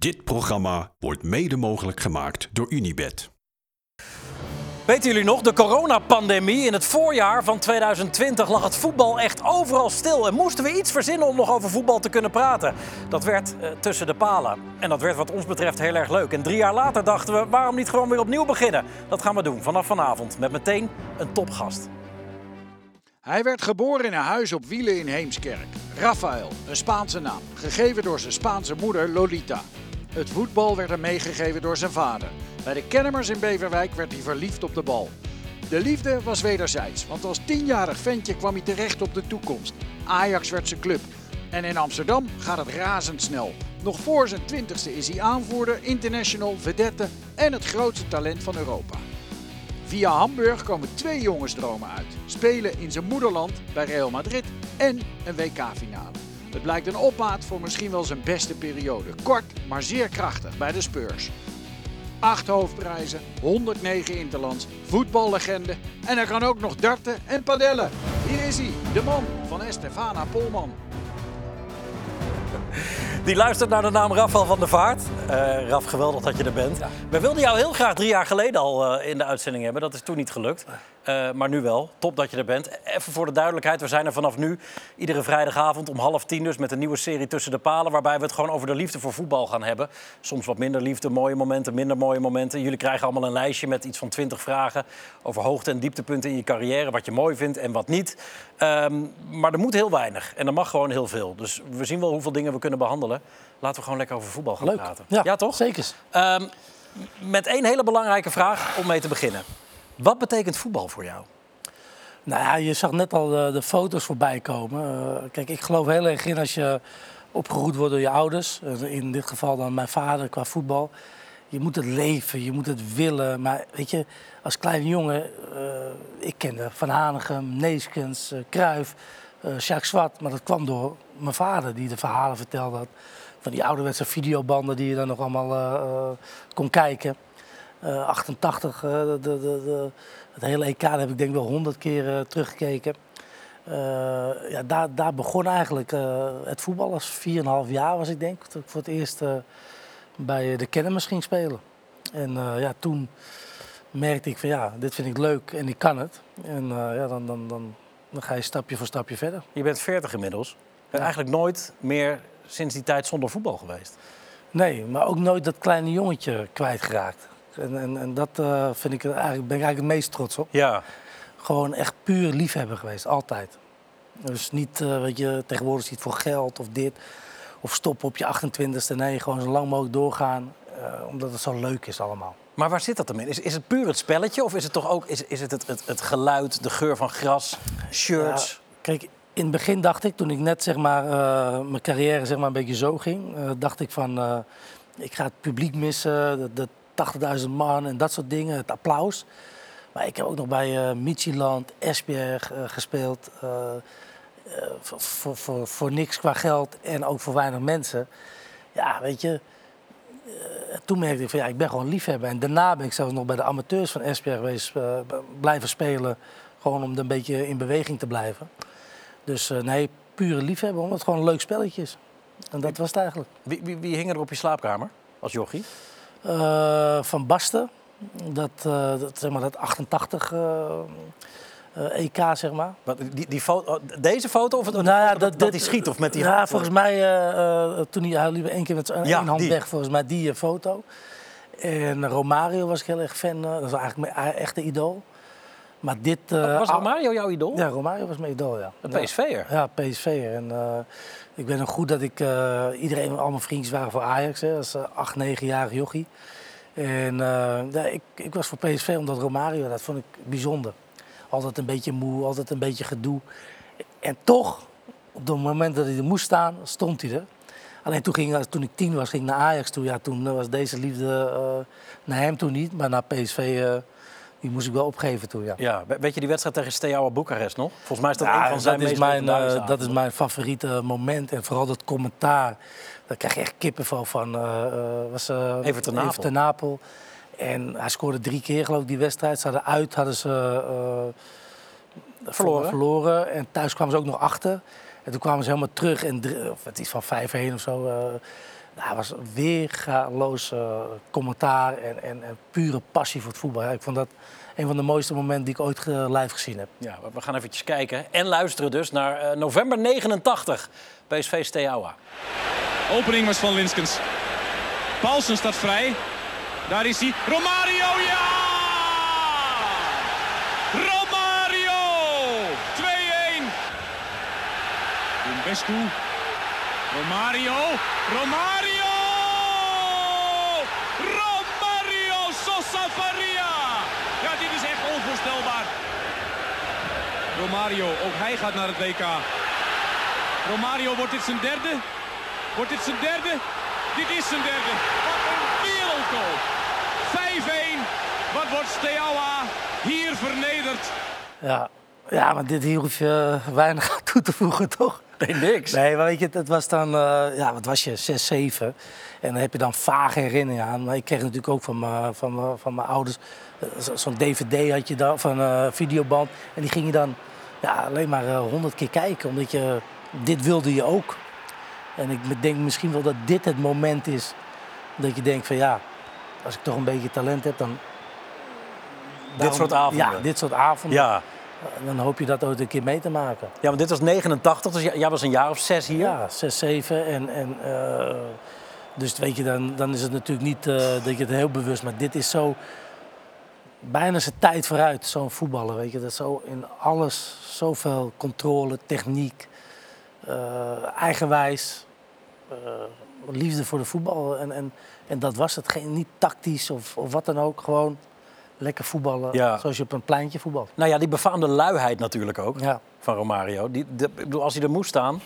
Dit programma wordt mede mogelijk gemaakt door Unibed. Weten jullie nog, de coronapandemie in het voorjaar van 2020 lag het voetbal echt overal stil. En moesten we iets verzinnen om nog over voetbal te kunnen praten. Dat werd eh, tussen de palen. En dat werd wat ons betreft heel erg leuk. En drie jaar later dachten we, waarom niet gewoon weer opnieuw beginnen? Dat gaan we doen vanaf vanavond met meteen een topgast. Hij werd geboren in een huis op wielen in Heemskerk. Rafael, een Spaanse naam, gegeven door zijn Spaanse moeder Lolita. Het voetbal werd hem meegegeven door zijn vader. Bij de Kennemers in Beverwijk werd hij verliefd op de bal. De liefde was wederzijds, want als tienjarig ventje kwam hij terecht op de toekomst. Ajax werd zijn club. En in Amsterdam gaat het razendsnel. Nog voor zijn twintigste is hij aanvoerder, international, vedette en het grootste talent van Europa. Via Hamburg komen twee jongensdromen uit. Spelen in zijn moederland bij Real Madrid en een WK-finale. Het blijkt een opmaat voor misschien wel zijn beste periode. Kort, maar zeer krachtig bij de Spurs. Acht hoofdprijzen, 109 interlands, voetballegende en hij kan ook nog darten en padellen. Hier is hij, de man van Estefana Polman. Die luistert naar de naam Rafael van der Vaart. Eh Raf, geweldig dat je er bent. We wilden jou heel graag drie jaar geleden al eh, in de uitzending hebben. Dat is toen niet gelukt. Eh, maar nu wel. Top dat je er bent. Even voor de duidelijkheid. We zijn er vanaf nu iedere vrijdagavond om half tien dus... met een nieuwe serie Tussen de Palen... waarbij we het gewoon over de liefde voor voetbal gaan hebben. Soms wat minder liefde, mooie momenten, minder mooie momenten. Jullie krijgen allemaal een lijstje met iets van twintig vragen... over hoogte- en dieptepunten in je carrière. Wat je mooi vindt en wat niet. Ehm, maar er moet heel weinig. En er mag gewoon heel veel. Dus we zien wel hoeveel dingen we kunnen behandelen. Laten we gewoon lekker over voetbal gaan Leuk. praten. Ja, toch? zeker. Ehm, met één hele belangrijke vraag om mee te beginnen. Wat betekent voetbal voor jou? Nou ja, je zag net al de, de foto's voorbij komen. Eh, kijk, ik geloof heel erg in als je opgegroeid wordt door je ouders. eh, in dit geval dan mijn vader qua voetbal. Je moet het leven, je moet het willen. Maar weet je, als kleine jongen, eh, ik kende Van Hanegem, Neeskens, eh Jacques Zwart. Maar dat kwam door mijn vader die de verhalen vertelde. had Van die ouderwetse videobanden die je dan nog allemaal eh, eh, kon kijken. Eh, 88, eh, de, de, de, het hele EK heb ik denk wel honderd keer eh, teruggekeken. Eh, ja, daar, daar begon eigenlijk eh, het voetbal. Als 4,5 jaar was ik denk. Toen ik voor het eerst eh, bij de Kennemers ging spelen. En eh, ja, toen merkte ik van ja, dit vind ik leuk en ik kan het. En eh, ja, dan, dan, dan, dan ga je stapje voor stapje verder. Je bent 40 inmiddels. Bent eigenlijk nooit meer sinds die tijd zonder voetbal geweest. Nee, maar ook nooit dat kleine jongetje kwijtgeraakt. En, en, en dat eh, vind ik eigenlijk, ben ik eigenlijk het meest trots op. Ja. gewoon echt puur liefhebber geweest, altijd. Dus niet, eh, weet je, tegenwoordig het voor geld of dit. Of stoppen op je 28e. Nee, gewoon zo lang mogelijk doorgaan. eh, omdat het zo leuk is allemaal. Maar waar zit dat dan in? Is, is het puur het spelletje of is het toch ook is, is het, het, het, geluid, de geur van gras, shirts? Kijk, in het begin dacht ik, toen ik net zeg maar, eh, mijn carrière zeg maar, een beetje zo ging, eh, dacht ik van, eh, ik ga het publiek missen, de, de 80.000 man en dat soort dingen, het applaus. Maar ik heb ook nog bij Michieland, Esbjerg gespeeld, voor, voor, voor, niks qua geld en ook voor weinig mensen. Ja, weet je, toen merkte ik van ja, ik ben gewoon liefhebber. En daarna ben ik zelfs nog bij de amateurs van Esbjerg geweest, eh, blijven spelen. Gewoon om een beetje in beweging te blijven. Dus eh, nee, pure liefhebber, omdat het gewoon een leuk spelletje is. En dat was het eigenlijk. Wie, wie, wie hing er op je slaapkamer als jochie? Eh, van Basten, dat, eh, dat, zeg maar, dat 88 eh, eh, EK, zeg maar. Wat, Die, die foto, oh, deze foto of het, Nou ja, dat, dat, hij schiet of met die Ja, hand? volgens mij, eh, eh, toen hij, hij liep één keer met zijn Ja, hand die. weg, volgens mij die eh, foto. En Romario was ik heel erg fan, eh, dat was eigenlijk mijn echte idool. Maar dit... eh, Was ah, Romario jouw idool? Ja, Romario was mijn idool, ja. Een Ja. PSV'er? Ja, PSV'er. En eh, ik weet nog goed dat ik... eh, iedereen, al mijn vriendjes waren voor Ajax, hè, als uh, acht, negenjarig jochie. En eh, ja, ik, ik was voor PSV omdat Romario, dat vond ik bijzonder. Altijd een beetje moe, altijd een beetje gedoe. En toch, op het moment dat hij er moest staan, stond hij er. Alleen toen, ging, toen ik tien was, ging ik naar Ajax toe. Ja, toen was deze liefde eh, naar hem toen niet, maar naar PSV... eh, die moest ik wel opgeven toen, ja. Ja, we- weet je die wedstrijd tegen Steaua Boekarest nog? Volgens mij is dat Ja, een van zijn dat, is meest mijn, eh, dat is mijn favoriete moment. En vooral dat commentaar. Daar krijg je echt kippenvel van. eh eh, was, eh, Napel. Everton Napel. En hij scoorde drie keer, geloof ik, die wedstrijd. Ze hadden uit, hadden ze eh, Verloren. verloren. En thuis kwamen ze ook nog achter. En toen kwamen ze helemaal terug. En of het is van 5-1 of zo. eh, Nou, hij was weergaloos uh, commentaar en, en, en, pure passie voor het voetbal. Ja, ik vond dat een van de mooiste momenten die ik ooit live gezien heb. Ja, we gaan eventjes kijken en luisteren dus naar uh, november 89, PSV Steaua. Opening was van Linskens. Paulsen staat vrij. Daar is hij. Romario, ja! Romario! 2-1. Doen best toe. Romario. Romario! Romario Sosa Faria! Ja, dit is echt onvoorstelbaar. Romario, ook hij gaat naar het WK. Romario, wordt dit zijn derde? Wordt dit zijn derde? Dit is zijn derde. Wat een wereldgoal. 5-1. Wat wordt Steaua hier vernederd? Ja, ja, maar dit hier hoef je weinig aan toe te voegen, toch? Nee, niks. Nee, maar weet je, het was dan, uh, ja, wat was je, 6, 7. En dan heb je dan vage herinneringen aan. Maar ik kreeg natuurlijk ook van mijn, van mijn, van mijn ouders uh, zo'n dvd had je dan, van een uh, videoband. En die ging je dan ja, alleen maar honderd keer kijken, omdat je, dit wilde je ook. En ik denk misschien wel dat dit het moment is dat je denkt van ja, als ik toch een beetje talent heb, dan... dit soort avonden? Ja, dit soort avonden. Ja. Dan hoop je dat ooit een keer mee te maken. Ja, want dit was 89, dus jij was een jaar of zes hier? Ja, zes, zeven. En, en, uh, dus weet je, dan, dan is het natuurlijk niet uh, dat je het heel bewust... Maar dit is zo bijna zijn tijd vooruit, zo'n voetballer. Weet je, dat zo in alles, zoveel controle, techniek, uh, eigenwijs, liefde voor de voetbal. En, en, en dat was het. Geen, niet tactisch of, of wat dan ook. Gewoon lekker voetballen, ja. zoals je op een pleintje voetbalt. Nou ja, die befaamde luiheid natuurlijk ook ja. van Romario. Die, de, als hij er moest staan,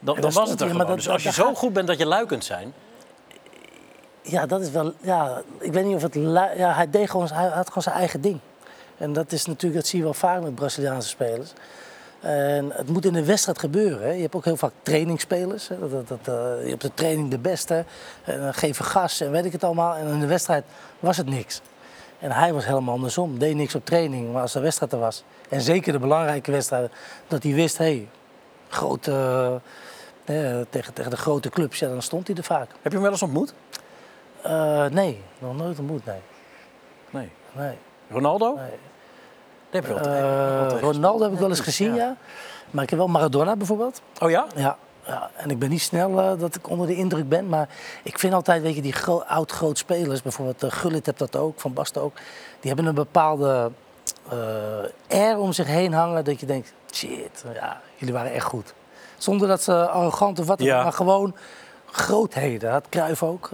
dan, dan was het er gewoon. Dat, dus als je zo goed bent dat je lui kunt zijn... Ja, dat is wel... Ja, ik weet niet of het... Ja, hij, deed gewoon, hij had gewoon zijn eigen ding. En dat is natuurlijk, dat zie je wel vaak met Braziliaanse spelers. En het moet in de wedstrijd gebeuren. Hè. Je hebt ook heel vaak trainingsspelers. Hè. Dat, dat, uh, je hebt de training de beste. En dan geven gas en weet ik het allemaal. En in de wedstrijd was het niks. En hij was helemaal andersom. Deed niks op training, maar als de wedstrijd er was. En zeker de belangrijke wedstrijden. Dat hij wist, hé, hey, grote, uh, tegen, tegen de grote clubs, ja, dan stond hij er vaak. Heb je hem wel eens ontmoet? Uh, nee, nog nooit ontmoet, nee. Nee? Nee. Ronaldo? Nee. Heb je uh, Ronaldo heb ik wel eens gezien, ja. ja. Maar ik heb wel Maradona bijvoorbeeld. Oh ja? Ja. Ja, en ik ben niet snel uh, dat ik onder de indruk ben. Maar ik vind altijd, weet je, die oud-groot spelers, bijvoorbeeld uh, Gullit heeft dat ook, Van Basten ook. Die hebben een bepaalde air om zich heen hangen dat je denkt, shit, ja, jullie waren echt goed. Zonder dat ze arrogant of wat ja. maar gewoon grootheden. Had Cruijff ook.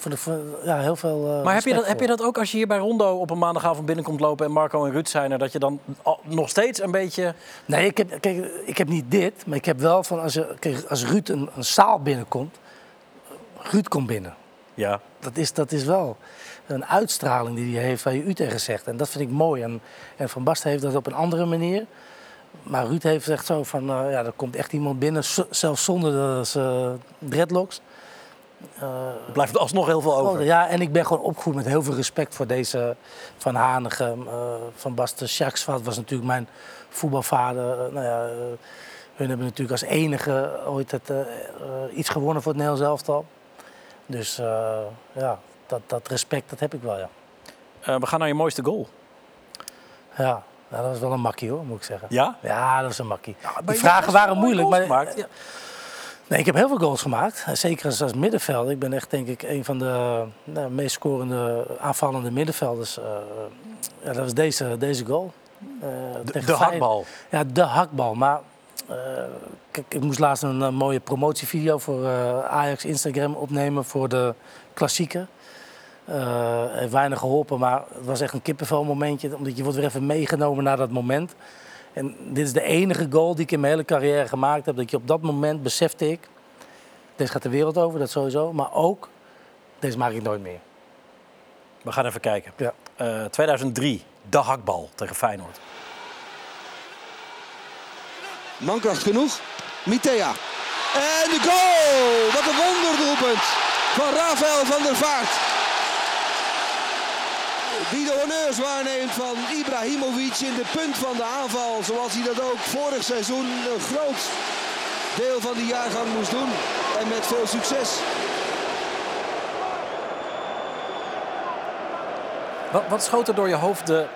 Voor de, voor, ja, heel veel. Uh, maar heb je, dat, heb je dat ook als je hier bij Rondo op een maandagavond binnenkomt lopen en Marco en Ruud zijn er, dat je dan nog steeds een beetje. Nee, ik heb, kijk, ik heb niet dit, maar ik heb wel van als, je, kijk, als Ruud een, een zaal binnenkomt, Ruud komt binnen. Ja. Dat is, dat is wel een uitstraling die hij heeft waar je u tegen zegt. En dat vind ik mooi. En, en Van Basten heeft dat op een andere manier. Maar Ruud heeft echt zo van, uh, ja, er komt echt iemand binnen, zelfs zonder de uh, dreadlocks. Uh, er blijft alsnog heel veel over. Ja, en ik ben gewoon opgevoed met heel veel respect voor deze Van Hanegem, uh, Van Basten. Jacques was natuurlijk mijn voetbalvader. Uh, nou ja, hun hebben natuurlijk als enige ooit het, iets gewonnen voor het Nederlands elftal. Dus ja, dat, dat respect, dat heb ik wel, ja. we gaan naar je mooiste goal. Ja, nou, dat was wel een makkie hoor, moet ik zeggen. Ja? Ja, dat was een makkie. Ja, Die vragen waren moeilijk. Maar, ja. Nee, ik heb heel veel goals gemaakt. Zeker als, als middenveld. Ik ben echt denk ik een van de nou, meest scorende aanvallende middenvelders. Uh, ja, dat was deze, deze goal. Uh, de, de hakbal? Ja, de hakbal. Maar uh, kijk, ik moest laatst een, een mooie promotievideo voor Ajax Instagram opnemen voor de klassieker. Uh, heeft weinig geholpen, maar het was echt een kippenvel momentje. Omdat je wordt weer even meegenomen naar dat moment. En dit is de enige goal die ik in mijn hele carrière gemaakt heb. Dat je op dat moment besefte ik, deze gaat de wereld over, dat sowieso. Maar ook, deze maak ik nooit meer. We gaan even kijken. Ja. Uh, 2003, de hakbal tegen Feyenoord. Mankracht genoeg. Mitea. En de goal! Wat een wonderdoelpunt van Rafael van der Vaart die de honneurs waarneemt van Ibrahimovic in de punt van de aanval. Zoals hij dat ook vorig seizoen een groot deel van die jaargang moest doen. En met veel succes. Wat, wat schoot er door je hoofd de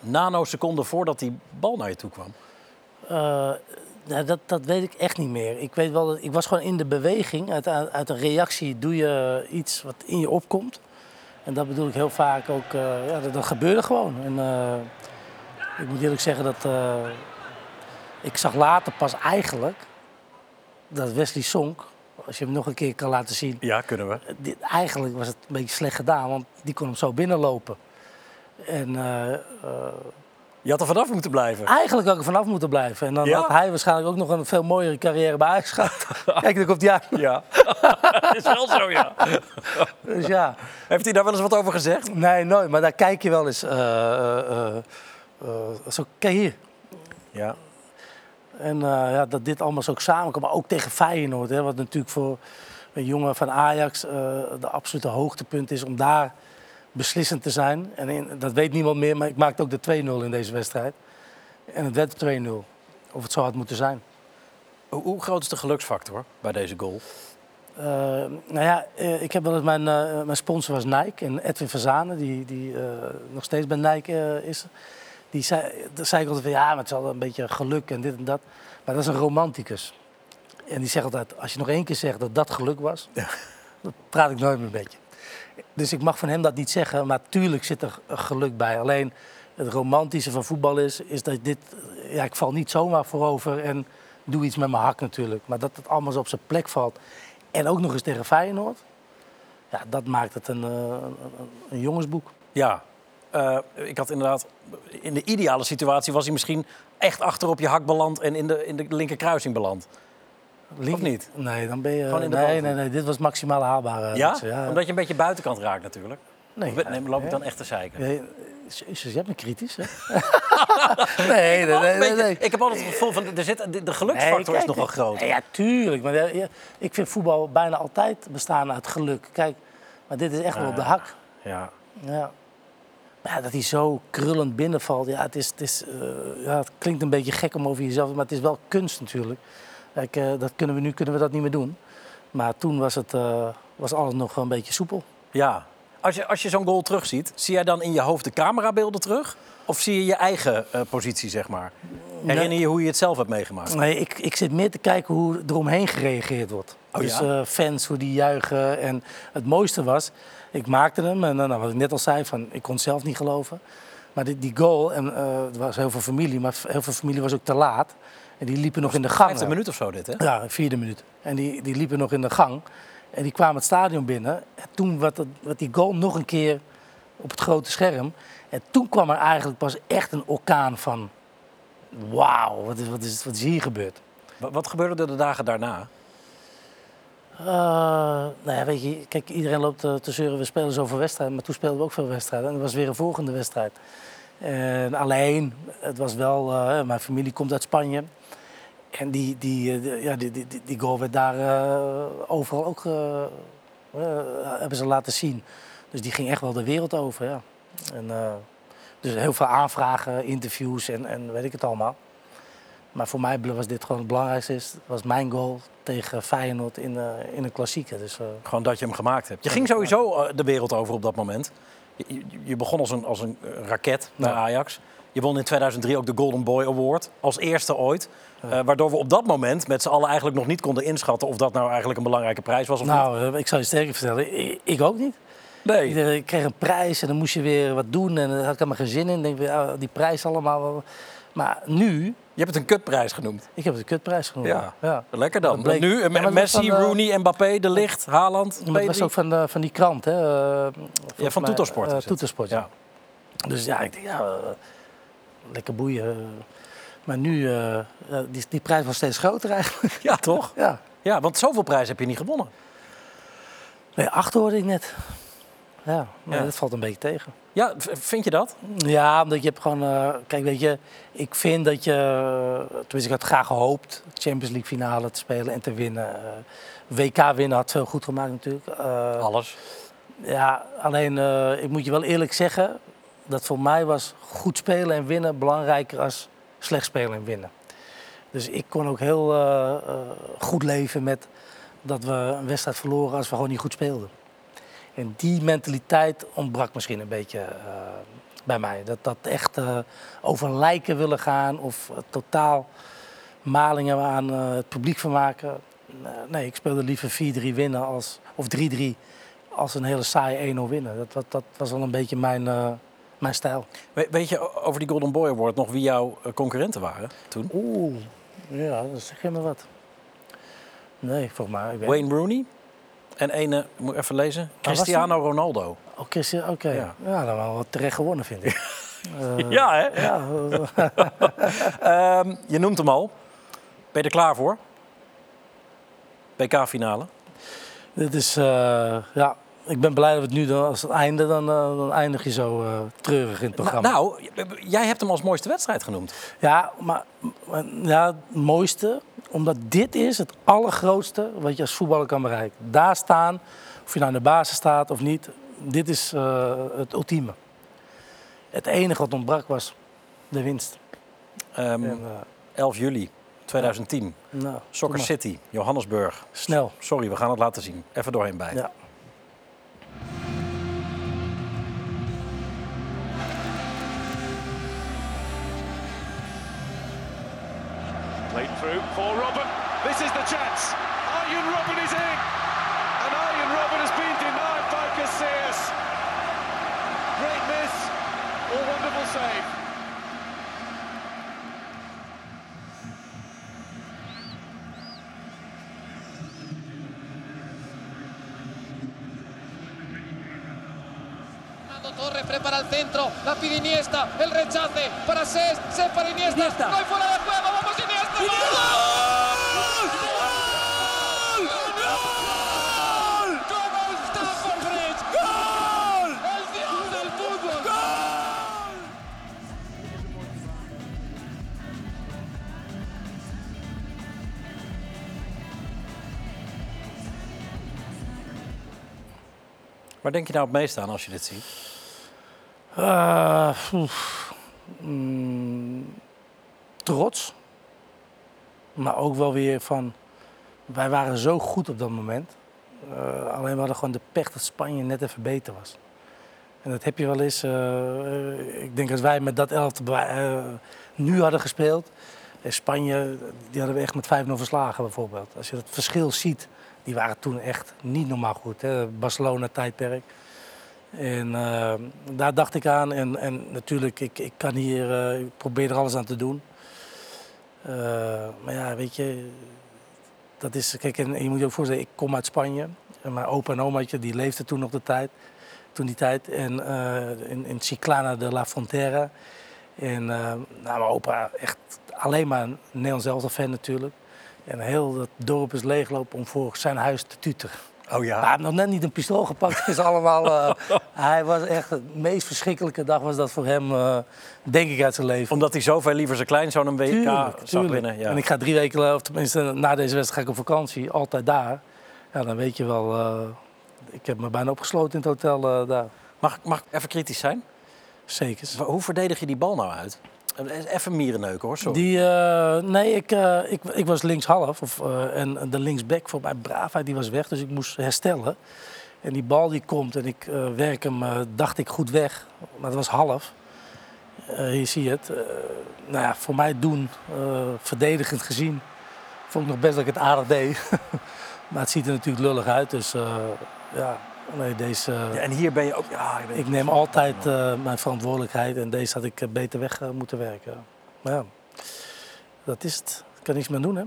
nanoseconde voordat die bal naar je toe kwam? Eh, nou, dat, dat weet ik echt niet meer. Ik weet wel, ik was gewoon in de beweging. Uit, uit een reactie doe je iets wat in je opkomt. En dat bedoel ik heel vaak ook, eh, ja, dat, dat gebeurde gewoon. En eh, ik moet eerlijk zeggen dat eh, ik zag later pas eigenlijk dat Wesley Sonk, als je hem nog een keer kan laten zien, Ja, kunnen we. eigenlijk was het een beetje slecht gedaan, want die kon hem zo binnenlopen. En Je had er vanaf moeten blijven. eigenlijk ook er vanaf moeten blijven. En dan Ja? had hij waarschijnlijk ook nog een veel mooiere carrière bij Ajax gehad. Kijk, daar komt hij aan. Ja, is wel zo, ja. Dus ja, Heeft hij daar wel eens wat over gezegd? nee, nooit. Maar daar kijk je wel eens. eh, zo, kijk hier. Ja. En ja, dat dit allemaal zo ook samenkomt. Maar ook tegen Feyenoord. Hè, wat natuurlijk voor een jongen van Ajax de absolute hoogtepunt is om daar beslissend te zijn. En in- dat weet niemand meer, maar ik maakte ook de 2-0 in deze wedstrijd. En het werd 2-0. Of het zo had moeten zijn. Hoe, groot is de geluksfactor bij deze goal? Eh, nou ja, eh, ik heb wel eens mijn, eh, mijn sponsor was Nike en Edwin Verzanen, die, die nog steeds bij Nike is. Die zei, zei ik altijd van ja, maar het is een beetje geluk en dit en dat. Maar dat is een romanticus. En die zegt altijd, als je nog één keer zegt dat dat geluk was, dan praat ik nooit meer met je. Dus ik mag van hem dat niet zeggen, maar tuurlijk zit er geluk bij. Alleen het romantische van voetbal is, is dat dit, ja, ik val niet zomaar voorover en doe iets met mijn hak natuurlijk. Maar dat het allemaal zo op zijn plek valt. En ook nog eens tegen Feyenoord. Ja, dat maakt het een, eh, een, jongensboek. Ja, eh, ik had inderdaad... In de ideale situatie was hij misschien echt achter op je hak beland... en in de, in de linkerkruising beland. Of niet? Nee, dan ben je. Gewoon in de nee, nee, nee, dit was maximaal haalbaar. Ja? Omdat je een beetje buitenkant raakt natuurlijk. Nee, Of nee, loop ik dan echt te zeiken? Nee, je hebt me kritisch, hè? nee, nee, nee. Ik heb altijd het gevoel van, er zit, de, geluksfactor is nogal groot. Ja, tuurlijk. Maar ik vind voetbal bijna altijd bestaan uit geluk. Kijk, maar dit is echt wel op de hak. Ja. Ja. Ja, dat hij zo krullend binnenvalt, ja, het, is, het, is, eh, ja, het klinkt een beetje gek om over jezelf, maar het is wel kunst natuurlijk. Kijk, eh, dat kunnen we nu kunnen we dat niet meer doen. Maar toen was, het, eh, was alles nog een beetje soepel. ja. Als je, als je zo'n goal terugziet, zie jij dan in je hoofd de camerabeelden terug? Of zie je je eigen eh, positie, zeg maar? Herinner je hoe je het zelf hebt meegemaakt? Nee, ik, ik zit meer te kijken hoe er omheen gereageerd wordt. Oh, dus ja? fans, hoe die juichen. En het mooiste was, ik maakte hem. En nou, wat ik net al zei, van, ik kon het zelf niet geloven. Maar die, die goal, en eh, er was heel veel familie, maar heel veel familie was ook te laat. En die liepen nog in de gang. 50 minuten of zo dit, hè? Ja, vierde minuut. En die, die liepen nog in de gang. En die kwamen het stadion binnen. En toen werd, werd die goal nog een keer op het grote scherm. En toen kwam er eigenlijk pas echt een orkaan van... Wauw, wat is, wat, is, wat is hier gebeurd? Wat, wat gebeurde er de dagen daarna? Eh, nou ja, weet je, kijk, iedereen loopt eh, te zeuren, we spelen zoveel wedstrijden. Maar toen speelden we ook veel wedstrijden. En er was weer een volgende wedstrijd. En alleen, het was wel... eh, mijn familie komt uit Spanje. En die, die, eh, ja, die, die, die- goal werd daar eh, overal ook... eh, hebben ze laten zien. Dus die ging echt wel de wereld over, ja. En, dus heel veel aanvragen, interviews en, en weet ik het allemaal. Maar voor mij was dit gewoon het belangrijkste. Is, was mijn goal tegen Feyenoord in, in een klassieker. Dus, Gewoon dat je hem gemaakt hebt. Je ging sowieso de wereld over op dat moment. Je, je- begon als een, als een raket naar Ja. Ajax. Je won in 2003 ook de Golden Boy Award. Als eerste ooit. Eh, waardoor we op dat moment met z'n allen eigenlijk nog niet konden inschatten... of dat nou eigenlijk een belangrijke prijs was of niet. nou, eh, ik zal je sterker vertellen, ik, ik ook niet. Nee. Iedereen- Ik kreeg een prijs en dan moest je weer wat doen. En daar had ik helemaal geen zin in. Denk, ja, die prijs allemaal. Maar nu, Je hebt het een kutprijs genoemd. ik heb de kutprijs genomen. Ja. ja. Lekker dan. Dat bleek- nu Ja, eh, dat Messi, eh, Rooney, Mbappé, De Ligt, Haaland, Maar het was ook van, eh, van die krant, hè? eh, Ja, van mij, Toetersport. eh, het. Toetersport, ja. Dus ja, ik denk, ja, eh, lekker boeien. Eh. Maar nu, eh, eh, die, die prijs was steeds groter eigenlijk. Ja, toch? ja. Ja, want zoveel prijzen heb je niet gewonnen. Nee, acht hoorde ik net. Ja, maar Ja. dat valt een beetje tegen. Ja, vind je dat? Ja, omdat je hebt gewoon... eh, kijk, weet je, ik vind dat je... Tenminste, ik had graag gehoopt Champions League finale te spelen en te winnen. Eh, WK winnen had veel goed gemaakt natuurlijk. Eh, Alles. ja, alleen, eh, ik moet je wel eerlijk zeggen... dat voor mij was goed spelen en winnen belangrijker als slecht spelen en winnen. Dus ik kon ook heel eh, eh, goed leven met dat we een wedstrijd verloren als we gewoon niet goed speelden. En die mentaliteit ontbrak misschien een beetje eh, bij mij. Dat, dat echt over lijken willen gaan of totaal malingen aan het publiek van maken. nee, ik speelde liever 4-3 winnen als, of 3-3 als een hele saaie 1-0 winnen. Dat, dat, dat was wel een beetje mijn, mijn stijl. We- weet je over die Golden Boy Award nog wie jouw eh, concurrenten waren toen? Oeh, ja, dat zeg je me wat. Nee, volgens mij. Weet Wayne Rooney en ene, moet ik even lezen, was Cristiano Ronaldo. Oh, oké. Ja. Ja. dan wel wat terecht gewonnen, vind ik. Eh, Ja, hè? ja, eh, Ehm, je noemt hem al. Ben je er klaar voor? PK-finale. dit is, eh, ja, ik ben blij dat we het nu doen. Als het einde, dan, eh, dan eindig je zo eh, treurig in het programma. Nou, jij hebt hem als mooiste wedstrijd genoemd. Ja, maar ja, het mooiste, omdat dit is het allergrootste wat je als voetballer kan bereiken. Daar staan, of je nou in de basis staat of niet, dit is eh, het ultieme. Het enige wat ontbrak was de winst. Ehm, En, eh, 11 juli 2010. nou, Soccer. City, Johannesburg. Snel. Sorry, we gaan het laten zien. Even doorheen bij. Ja. Chance. Arjen Robin is in. And Arjen Robin has been denied by Casillas. Great miss or wonderful save. Fernando Torres prepara el centro, la pide Iniesta, el rechace para Ses, Ses para Iniesta, no hay fuera de juego, vamos Iniesta. ¡Gol! ¡Gol! Waar denk je nou het meest aan als je dit ziet? Eh. Mm, trots. Maar ook wel weer van, wij waren zo goed op dat moment. Eh, alleen we hadden gewoon de pech dat Spanje net even beter was. En dat heb je wel eens. eh, ik denk als wij met dat elftal nu hadden gespeeld. Spanje, die hadden we echt met 5-0 verslagen bijvoorbeeld. Als je het verschil ziet, die waren toen echt niet normaal goed. Barcelona-tijdperk. En eh, daar dacht ik aan. En, en natuurlijk, ik, ik kan hier, eh, ik probeer er alles aan te doen. Eh, maar ja, weet je, dat is, kijk, en je moet je ook voorstellen, ik kom uit Spanje. En mijn opa en omaatje, die leefden toen nog de tijd, toen die tijd. En in, in Chiclana de la Frontera. En nou, mijn opa, echt alleen maar een Nederlands fan natuurlijk. En heel dat dorp is leeglopen om voor zijn huis te tuteren. Oh ja? Hij heeft nog net niet een pistool gepakt. Het is allemaal, eh, hij was echt de meest verschrikkelijke dag was dat voor hem, eh, denk ik, uit zijn leven. Omdat hij zoveel liever zijn kleinzoon een WK Tuurlijk, zag tuurlijk. winnen. Ja. En ik ga drie weken, of tenminste na deze wedstrijd ga ik op vakantie, altijd daar. Ja, dan weet je wel, eh, ik heb me bijna opgesloten in het hotel daar. mag, mag ik even kritisch zijn? Zeker. Hoe verdedig je die bal nou uit? Even mierenneuken hoor, sorry. Die, eh, nee, ik, eh, ik, ik was linkshalf. Of, eh, en de linksback voor mij, Brava, die was weg. Dus ik moest herstellen. En die bal die komt en ik eh, werk hem, eh, dacht ik, goed weg. Maar het was half. Eh, hier zie je het. Eh, nou ja, voor mij doen, eh, verdedigend gezien, vond ik nog best dat ik het aardig deed. maar het ziet er natuurlijk lullig uit. Dus eh, ja, nee, deze... Ja, en hier ben je ook... Ja, ik neem altijd eh, mijn verantwoordelijkheid en deze had ik eh, beter weg eh, moeten werken. Maar ja, dat is het. Ik kan niks meer doen, hè?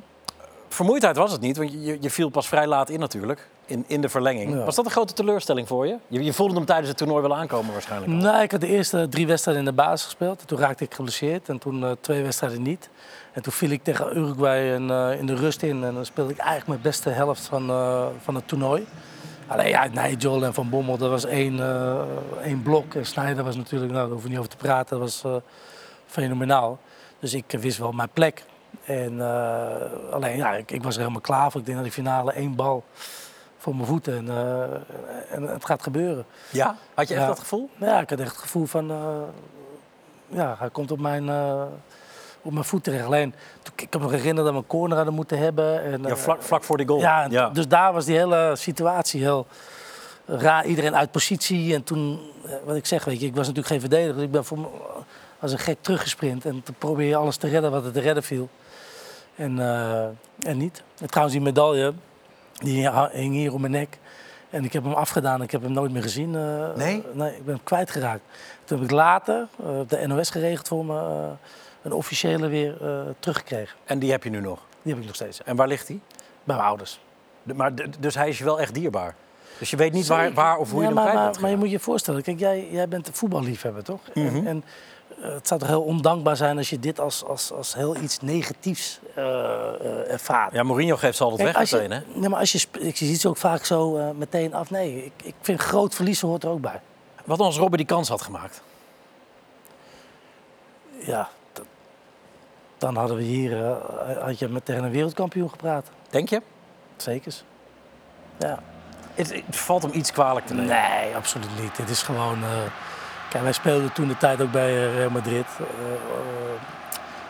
Vermoeidheid was het niet, want je, je viel pas vrij laat in natuurlijk. In, in de verlenging. Ja. Was dat een grote teleurstelling voor je? je? Je voelde hem tijdens het toernooi wel aankomen waarschijnlijk. al. Nee, ik had de eerste drie wedstrijden in de basis gespeeld. En toen raakte ik geblesseerd en toen twee wedstrijden niet. En toen viel ik tegen Uruguay en, in de rust in. En dan speelde ik eigenlijk mijn beste helft van, van het toernooi. Alleen ja, Nigel en Van Bommel, dat was één, eh, één blok. En Sneijder was natuurlijk, nou, daar hoeven we niet over te praten, dat was eh, fenomenaal. Dus ik wist wel mijn plek. En eh, alleen, ja, ik, ik was er helemaal klaar voor. Ik denk dat die finale één bal voor mijn voeten en, eh, en het gaat gebeuren. Ja? Had je echt Ja. dat gevoel? Ja, ik had echt het gevoel van, eh, ja, hij komt op mijn, eh, op mijn voet terecht. Alleen, ik kan me nog herinneren dat we een corner hadden moeten hebben. En, Ja, eh, vlak, vlak voor die goal. ja, dus daar was die hele situatie heel raar. Iedereen uit positie. En toen, eh, wat ik zeg, weet je, ik was natuurlijk geen verdediger. Dus ik ben voor me, als een gek teruggesprint. En toen probeer je alles te redden wat er te redden viel. En, eh, en niet. En trouwens, die medaille, die hing hier om mijn nek. En ik heb hem afgedaan. Ik heb hem nooit meer gezien. Nee? Nee, ik ben hem kwijtgeraakt. Toen heb ik later op de NOS geregeld voor me... een officiële weer eh, teruggekregen. En die heb je nu nog. Die heb ik nog steeds. En waar ligt die? Bij mijn ouders. De- Maar, dus hij is je wel echt dierbaar. Dus je weet niet waar, of hoe je Ja, hem maar, maar, je moet je voorstellen, kijk, jij, jij bent een voetballiefhebber, toch? Mhm. En, en eh, het zou toch heel ondankbaar zijn als je dit als, als, als heel iets negatiefs eh, ervaart. Ja, Mourinho geeft ze altijd Kijk, weg meteen, hè? nee, maar als je, ik zie het ook vaak zo meteen af. Nee, ik, ik vind groot verliezen hoort er ook bij. Wat als Robben die kans had gemaakt? Ja, dan hadden we hier, eh, had je met tegen een wereldkampioen gepraat. Denk je? Zekers. Ja. Het, het valt hem iets kwalijk te nemen. Nee, absoluut niet. Het is gewoon. eh, kijk, wij speelden toen de tijd ook bij Real Madrid. Eh,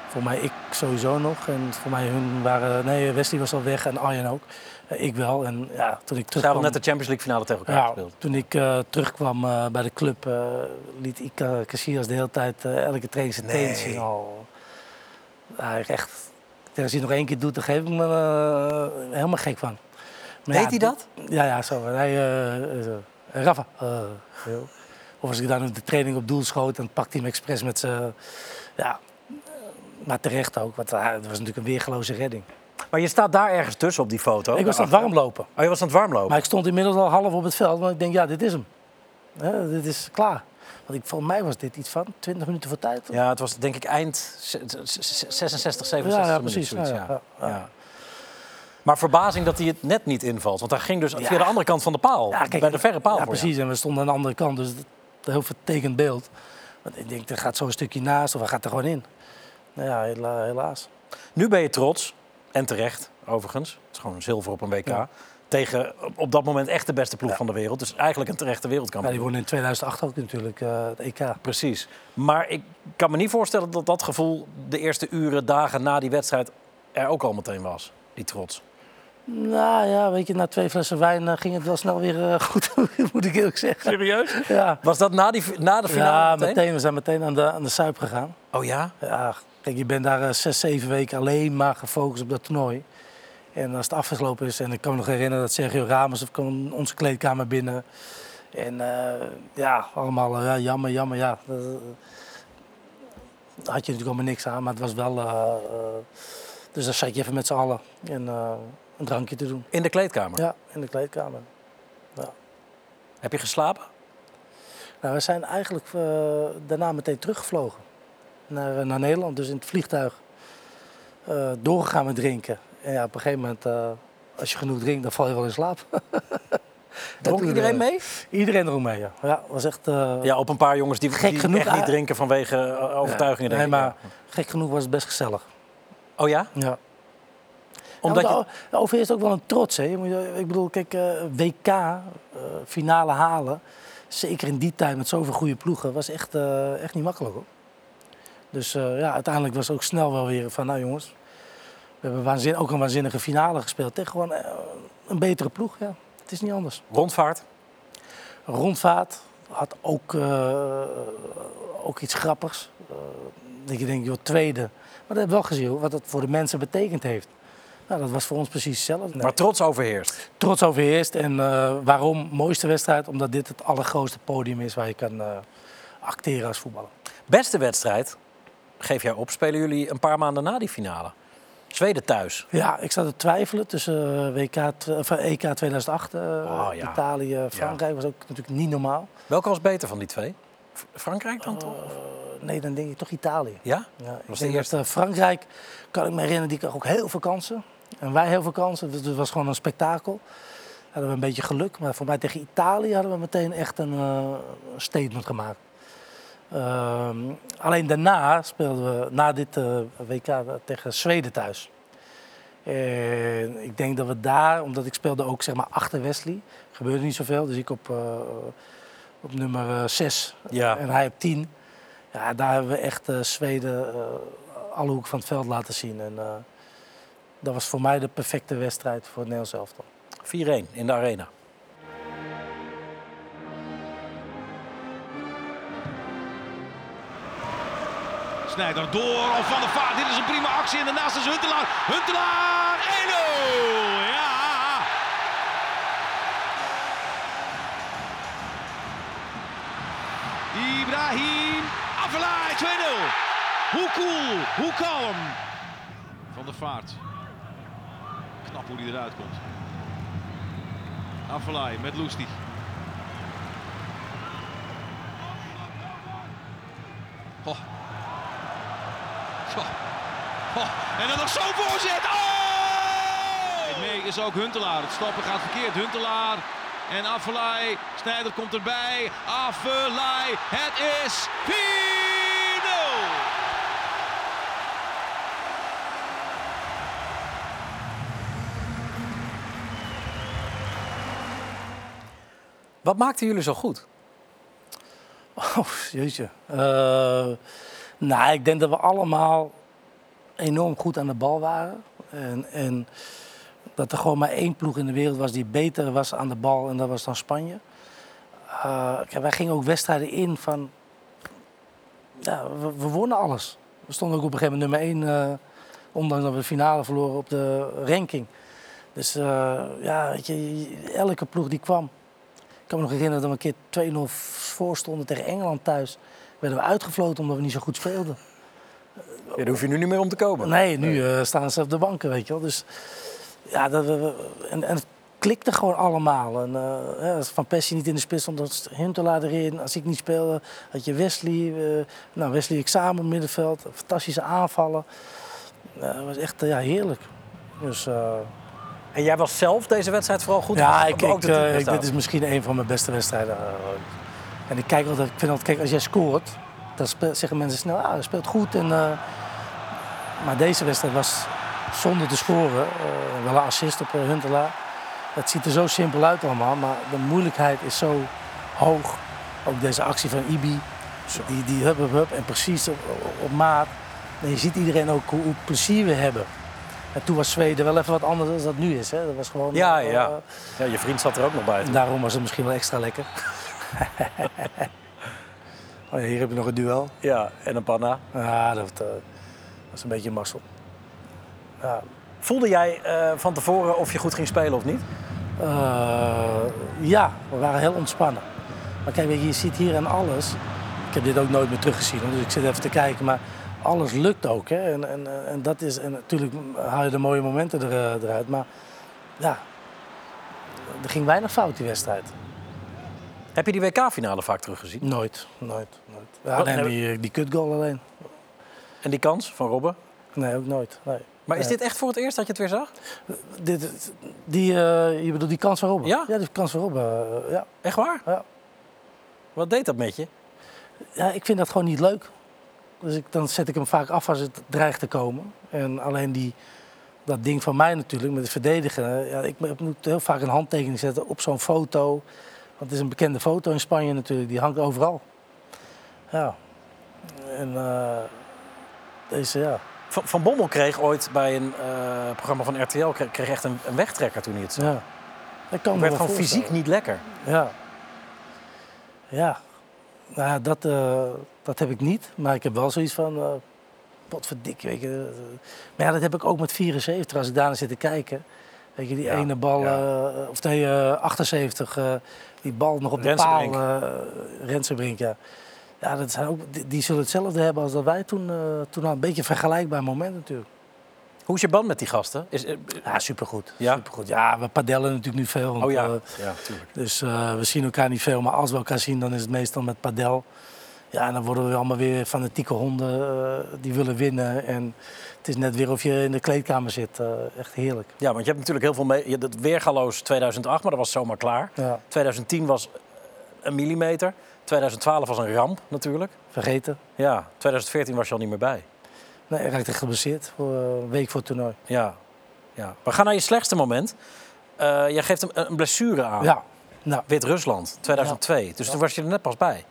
voor mij ik sowieso nog. En voor mij hun waren. Nee, Wesley was al weg en Arjen ook. Ik wel. En ja, toen ik terugkwam. net de Champions League finale tegen elkaar ja, gespeeld. toen ik terugkwam bij de club, liet Ika Casillas de hele tijd elke training zijn tenen zien. al. Hij echt. Als hij het nog één keer doet, dan geef ik me eh, helemaal gek van. Maar Deed ja, hij dat? ja, ja, zo. Hij, eh, eh, zo. Rafa. of als ik dan de training op doel schoot, dan pakt hij hem expres met zijn... Ja, maar terecht ook, want ah, het was natuurlijk een weergeloze redding. Maar je staat daar ergens tussen op die foto. ik was aan het warmlopen. Oh, je was aan het warmlopen? Maar ik stond inmiddels al half op het veld, want ik denk, ja, dit is hem. Dit is klaar. Want ik, volgens mij was dit iets van 20 minuten voor tijd. Ja, het was denk ik eind z- z- z- 66, 67 Ja, minuten, precies. zoiets, Ja. Maar verbazing dat hij het net niet invalt. Want hij ging dus via de andere kant van de paal. Ja, kijk, bij de verre paal. Ja, precies. En we stonden aan de andere kant, dus een heel vertekend beeld. Want ik denk, er gaat zo'n stukje naast of hij gaat er gewoon in. Nou ja, hela- helaas. Nu ben je trots. En terecht, overigens. Het is gewoon zilver op een WK. Ja. Tegen op- dat moment echt de beste ploeg Ja. van de wereld. Dus eigenlijk een terechte Ja, wereldkampioen. die wonnen in 2008 ook natuurlijk eh, het EK. Precies. Maar ik kan me niet voorstellen dat dat gevoel de eerste uren, dagen na die wedstrijd er ook al meteen was. Die trots. Nou ja, weet je, na twee flessen wijn eh, ging het wel snel weer eh, goed, moet ik eerlijk zeggen. Serieus? Ja, Was dat na, die, na de finale ja meteen? meteen. We zijn meteen aan de, aan de suip gegaan. Oh ja? Ja, kijk, je bent daar eh, zes, zeven weken alleen maar gefocust op dat toernooi. En als het afgelopen is, en ik kan me nog herinneren dat Sergio Ramos kwam onze kleedkamer binnen. En eh, ja, allemaal eh, ja, jammer, jammer, ja. Eh, Daar had je natuurlijk allemaal niks aan, maar het was wel... eh, dus dan zat je even met z'n allen en, een drankje te doen. In de kleedkamer. Ja, in de kleedkamer. Heb je geslapen? Nou, we zijn eigenlijk daarna meteen teruggevlogen naar, naar Nederland, dus in het vliegtuig. eh, doorgegaan met drinken. En ja, op een gegeven moment, eh, als je genoeg drinkt, dan val je wel in slaap. Dronk iedereen eh, mee? Iedereen dronk mee, ja. Ja, was echt... eh, Ja, op een paar jongens die, Gek die genoeg, echt niet drinken vanwege overtuigingen. nee, denk ik. maar gek genoeg was het best gezellig. Oh ja? Ja. Omdat ja, je... de over is ook wel een trots. Hè. Je moet, ik bedoel, kijk, eh, WK, eh, finale halen. Zeker in die tijd met zoveel goede ploegen, was echt, eh, echt niet makkelijk hoor. Dus eh, ja, uiteindelijk was het ook snel wel weer van, nou jongens, we hebben waanzin, ook een waanzinnige finale gespeeld. Tegen gewoon eh, een betere ploeg, ja. Het is niet anders. Rondvaart? Rondvaart had ook, eh, ook iets grappigs. Eh, dat je denkt, joh, tweede. Maar dat heb wel gezien, wat dat voor de mensen betekend heeft. Nou, dat was voor ons precies hetzelfde. Nee. Maar trots overheerst. Trots overheerst. En waarom? Mooiste wedstrijd, omdat dit het allergrootste podium is waar je kan acteren als voetballer. Beste wedstrijd, geef jij op, spelen jullie een paar maanden na die finale. Zweden thuis. Ja, ik zat te twijfelen tussen WK, EK 2008, eh, Oh, ja. Italië, Frankrijk. Was ook natuurlijk niet normaal. Welke was beter van die twee? Frankrijk dan toch? Eh, nee, dan denk ik toch Italië. Ja? Ja, Was dat eh, Frankrijk, kan ik me herinneren, die kreeg ook heel veel kansen. En wij heel veel kansen. Dus het was gewoon een spektakel. Hadden we een beetje geluk. Maar voor mij tegen Italië hadden we meteen echt een eh, een statement gemaakt. Ehm, alleen daarna speelden we, na dit eh, WK, tegen Zweden thuis. En ik denk dat we daar, omdat ik speelde ook zeg maar achter Wesley, gebeurde niet zoveel. Dus ik op, eh, op nummer 6 Ja. en hij op 10. Ja, daar hebben we echt eh, Zweden eh, alle hoeken van het veld laten zien. En eh, dat was voor mij de perfecte wedstrijd voor het Nederlands elftal. 4-1 in de arena. Snijder door op Van der Vaart. Dit is een prima actie. En daarnaast is Huntelaar. Huntelaar 1-0. Ja. Ibrahim Afellay 2-0. Hoe cool, hoe kalm. Van der Vaart. Knap hoe hij eruit komt. Afellay met Loestig. Oh, en dan nog zo voorzet. Oh! Mee is ook Huntelaar. Het stoppen gaat verkeerd. Huntelaar en Affelay. Snijder komt erbij. Affelay. Het is 4-0. Wat maakten jullie zo goed? Oh, jeetje. Eh, nou, ik denk dat we allemaal enorm goed aan de bal waren. En, en dat er gewoon maar één ploeg in de wereld was die beter was aan de bal. En dat was dan Spanje. Kijk, wij gingen ook wedstrijden in van... We wonnen alles. We stonden ook op een gegeven moment nummer één... eh, ondanks dat we de finale verloren op de ranking. Dus eh, ja, weet je, elke ploeg die kwam. Ik kan me nog herinneren dat we een keer 2-0 voor stonden tegen Engeland thuis. Werden we uitgefloten omdat we niet zo goed speelden. Ja, daar hoef je nu niet meer om te komen. Nee, nu eh, staan ze op de banken, weet je wel. Dus ja, dat, en, en het klikte gewoon allemaal. En, eh, Van Persie niet in de spits stond, dat Huntelaar erin. Als ik niet speelde, had je Wesley. eh, nou, Wesley examen middenveld. Fantastische aanvallen. Het was echt ja, heerlijk. Dus, eh, En jij was zelf deze wedstrijd vooral goed? ja, ik, ik, dit is misschien een van mijn beste wedstrijden. en ik kijk altijd, ik vind altijd, kijk, als jij scoort, dan zeggen mensen snel, ah, hij speelt goed. En, eh, maar deze wedstrijd was zonder te scoren, eh, wel een assist op eh, Huntelaar. Het ziet er zo simpel uit allemaal, maar de moeilijkheid is zo hoog. Ook deze actie van Ibi, die, die hup, hup, hup, en precies op, op maat. En je ziet iedereen ook hoe, hoe plezier we hebben. En toen was Zweden wel even wat anders dan dat nu is. Hè. Dat was gewoon, Ja, ja. ja, je vriend zat er ook nog bij. daarom was het misschien wel extra lekker. oh ja, hier heb je nog een duel. Ja, en een panna. Ja, dat, eh, dat is een beetje mazzel. Ja. Voelde jij eh, van tevoren of je goed ging spelen of niet? Eh, ja, we waren heel ontspannen. Maar kijk, je, ziet hier aan alles. Ik heb dit ook nooit meer teruggezien, dus ik zit even te kijken. Maar alles lukt ook. Hè? En, en, en, dat is, en natuurlijk haal je de mooie momenten er, eruit. Maar ja, er ging weinig fout die wedstrijd. Heb je die WK-finale vaak teruggezien? Nooit, nooit, nooit. Ja, Wat- nee, nee, die, die kutgoal alleen. En die kans van Robben? Nee, ook nooit. Nee. Maar is dit echt voor het eerst dat je het weer zag? Dit, die, eh, je bedoelt die kans van Robben? Ja? Ja, die kans van Robben, eh, ja. Echt waar? Ja. Wat deed dat met je? ja. Ik vind dat gewoon niet leuk. Dus ik, dan zet ik hem vaak af als het dreigt te komen. En alleen die, dat ding van mij natuurlijk, met het verdedigen. Ja, ik moet heel vaak een handtekening zetten op zo'n foto. Want het is een bekende foto in Spanje natuurlijk, die hangt overal. Ja. En eh, deze, ja. Van, van Bommel kreeg ooit bij een eh, programma van RTL kreeg, kreeg echt een, een wegtrekker toen hij het zag. ja. Ik kan werd gewoon fysiek niet lekker. Ja. Ja. Nou ja, dat, eh, dat heb ik niet. Maar ik heb wel zoiets van... eh potverdikkie, weet je. Maar ja, dat heb ik ook met 74. Als ik daarna zit te kijken. Weet je, die Ja, ene bal... ja. eh, of nee, eh, 78. eh, die bal nog op de paal. Rensenbrink. eh ja. Ja, dat zijn ook, die, die zullen hetzelfde hebben als dat wij toen... eh toen al een beetje een vergelijkbaar moment natuurlijk. Hoe is je band met die gasten? Is, eh, Ja, supergoed. Ja? supergoed. Ja, we padellen natuurlijk nu veel. want, oh ja, eh, ja, tuurlijk. dus eh, we zien elkaar niet veel, maar als we elkaar zien, dan is het meestal met padel. Ja, dan worden we allemaal weer fanatieke honden eh, die willen winnen. En het is net weer of je in de kleedkamer zit. eh, echt heerlijk. Ja, want je hebt natuurlijk heel veel mee. Het weergaloos 2008, maar dat was zomaar klaar. Ja, 2010 was een millimeter. 2012 was een ramp natuurlijk. vergeten. Ja, 2014 was je al niet meer bij. Nee, hij raakte geblesseerd voor eh, een week voor het toernooi. Ja, ja. We gaan naar je slechtste moment. Eh jij geeft hem een een blessure aan. Ja, nou, Wit-Rusland, 2002. Dus toen was je er net pas bij.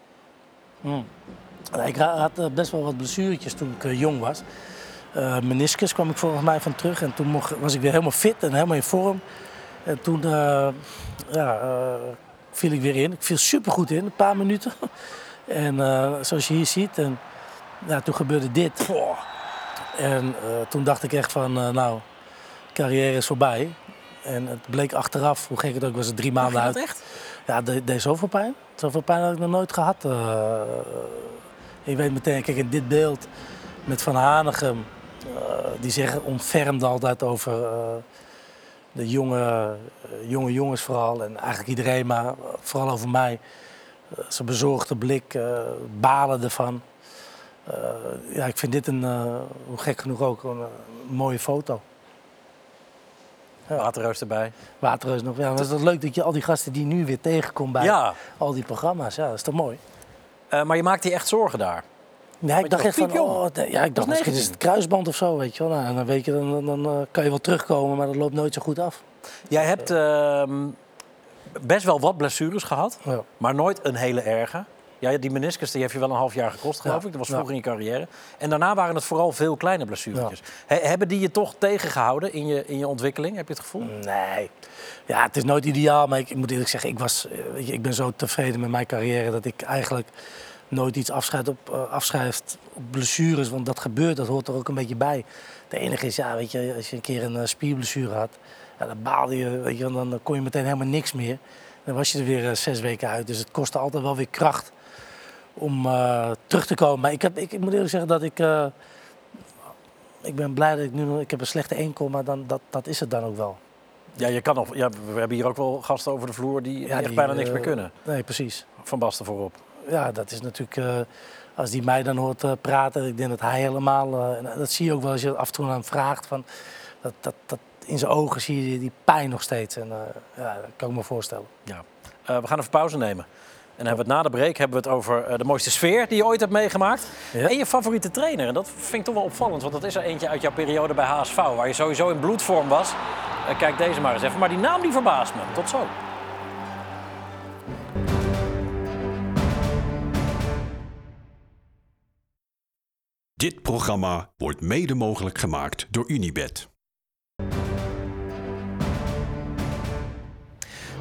Ik had eh, best wel wat blessuretjes toen ik eh, jong was. eh, meniscus kwam ik volgens mij van terug. En toen mocht, was ik weer helemaal fit en helemaal in vorm. En toen ja, viel ik weer in. Ik viel supergoed in, een paar minuten. En zoals je hier ziet, en, ja, toen gebeurde dit. En toen dacht ik echt van, nou, carrière is voorbij. En het bleek achteraf, hoe gek het ook was, het drie maanden uit. echt? Ja, deed- deed zoveel pijn. Zoveel pijn had ik nog nooit gehad. Eh, je weet meteen, kijk in dit beeld met Van Hanegem, eh, die zeggen ontfermde altijd over eh, de jonge, jonge jongens vooral. En eigenlijk iedereen, maar vooral over mij. Zijn bezorgde blik, balen ervan. Ja, ik vind dit een, hoe gek genoeg ook, een, mooie foto. Waterreus erbij. Waterreus nog. Ja, maar het is toch leuk dat je al die gasten die nu weer tegenkomt bij Ja. al die programma's. Ja, dat is toch mooi? Eh, maar je maakt die echt zorgen daar. Nee, ik je dacht echt van, oh, nee, ja, ik dacht misschien is het 19. kruisband of zo, weet je wel. Nou, dan weet je, dan, dan, dan, eh, kan je wel terugkomen, maar dat loopt nooit zo goed af. Jij hebt ehm, best wel wat blessures gehad, Ja. maar nooit een hele erge. Ja, die meniscus die heeft je wel een half jaar gekost, geloof ik. Dat was ja. vroeger in je carrière. En daarna waren het vooral veel kleine blessuretjes. He- hebben die je toch tegengehouden in je, in je ontwikkeling, heb je het gevoel? Nee. Ja, het is nooit ideaal, maar ik, ik moet eerlijk zeggen, ik, was, eh, weet je, ik ben zo tevreden met mijn carrière dat ik eigenlijk nooit iets afschrijft op, eh, afschrijft op blessures. Want dat gebeurt, dat hoort er ook een beetje bij. Het enige is, ja, weet je, als je een keer een eh, spierblessure had, ja, dan baalde je, weet je, dan, kon je meteen helemaal niks meer. Dan was je er weer zes weken uit. Dus het kostte altijd wel weer kracht om eh, terug te komen. Maar ik, heb, ik, ik moet eerlijk zeggen dat ik. eh, ik ben blij dat ik nu nog. Ik heb een slechte enkel, maar dan, dat, dat is het dan ook wel. Ja, je kan nog, ja, we hebben hier ook wel gasten over de vloer die, die echt bijna niks eh, meer kunnen. Nee, precies. Van Basten voorop. Ja, dat is natuurlijk. als die mij dan hoort praten, ik denk dat hij helemaal. dat zie je ook wel als je af en toe aan hem vraagt. Van, dat, dat, dat, in zijn ogen zie je die, pijn nog steeds. En ja, dat kan ik me voorstellen. Ja. We gaan even pauze nemen. En hebben we het na de break hebben we het over eh, de mooiste sfeer die je ooit hebt meegemaakt. Ja. En je favoriete trainer. En dat vind ik toch wel opvallend, want dat is er eentje uit jouw periode bij HSV, waar je sowieso in bloedvorm was. Eh, kijk deze maar eens even. Maar die naam die verbaast me. Tot zo. Dit programma wordt mede mogelijk gemaakt door Unibed.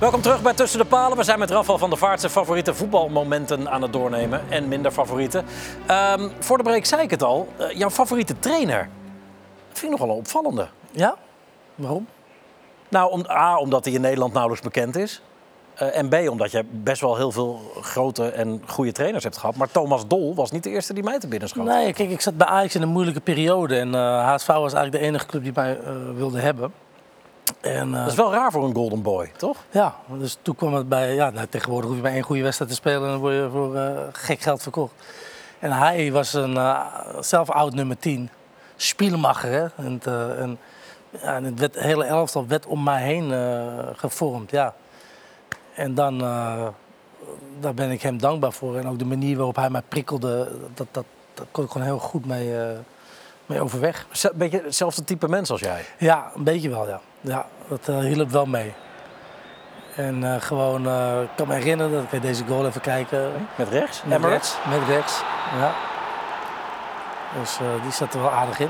Welkom terug bij Tussen de Palen. We zijn met Rafael van der Vaart zijn favoriete voetbalmomenten aan het doornemen. En minder favoriete. Ehm, voor de break zei ik het al. eh, jouw favoriete trainer. Dat vind ik nogal een opvallende. Ja? Waarom? Nou, om, A, omdat hij in Nederland nauwelijks bekend is. Eh, en B, omdat je best wel heel veel grote en goede trainers hebt gehad. Maar Thomas Dol was niet de eerste die mij te binnen schoot. Nee, kijk, ik zat bij Ajax in een moeilijke periode. En eh HSV was eigenlijk de enige club die mij wilde hebben. En, eh, Dat is wel raar voor een golden boy, toch? Ja, dus toen kwam het bij. Ja, nou, tegenwoordig hoef je bij één goede wedstrijd te spelen en dan word je voor eh, gek geld verkocht. En hij was een eh, zelf oud nummer 10, Spielmacher. Hè? En, en, ja, en het werd, hele elftal werd om mij heen gevormd. Ja. En dan daar ben ik hem dankbaar voor. En ook de manier waarop hij mij prikkelde, dat, dat, dat kon ik gewoon heel goed mee, mee overweg. Een beetje hetzelfde type mens als jij. Ja, een beetje wel, ja. Ja, dat eh, hielp wel mee. En eh, gewoon, eh, ik kan me herinneren dat ik deze goal even kijken. Met rechts. Met Emirates. rechts. Met rechts, ja. Dus die zat er wel aardig in.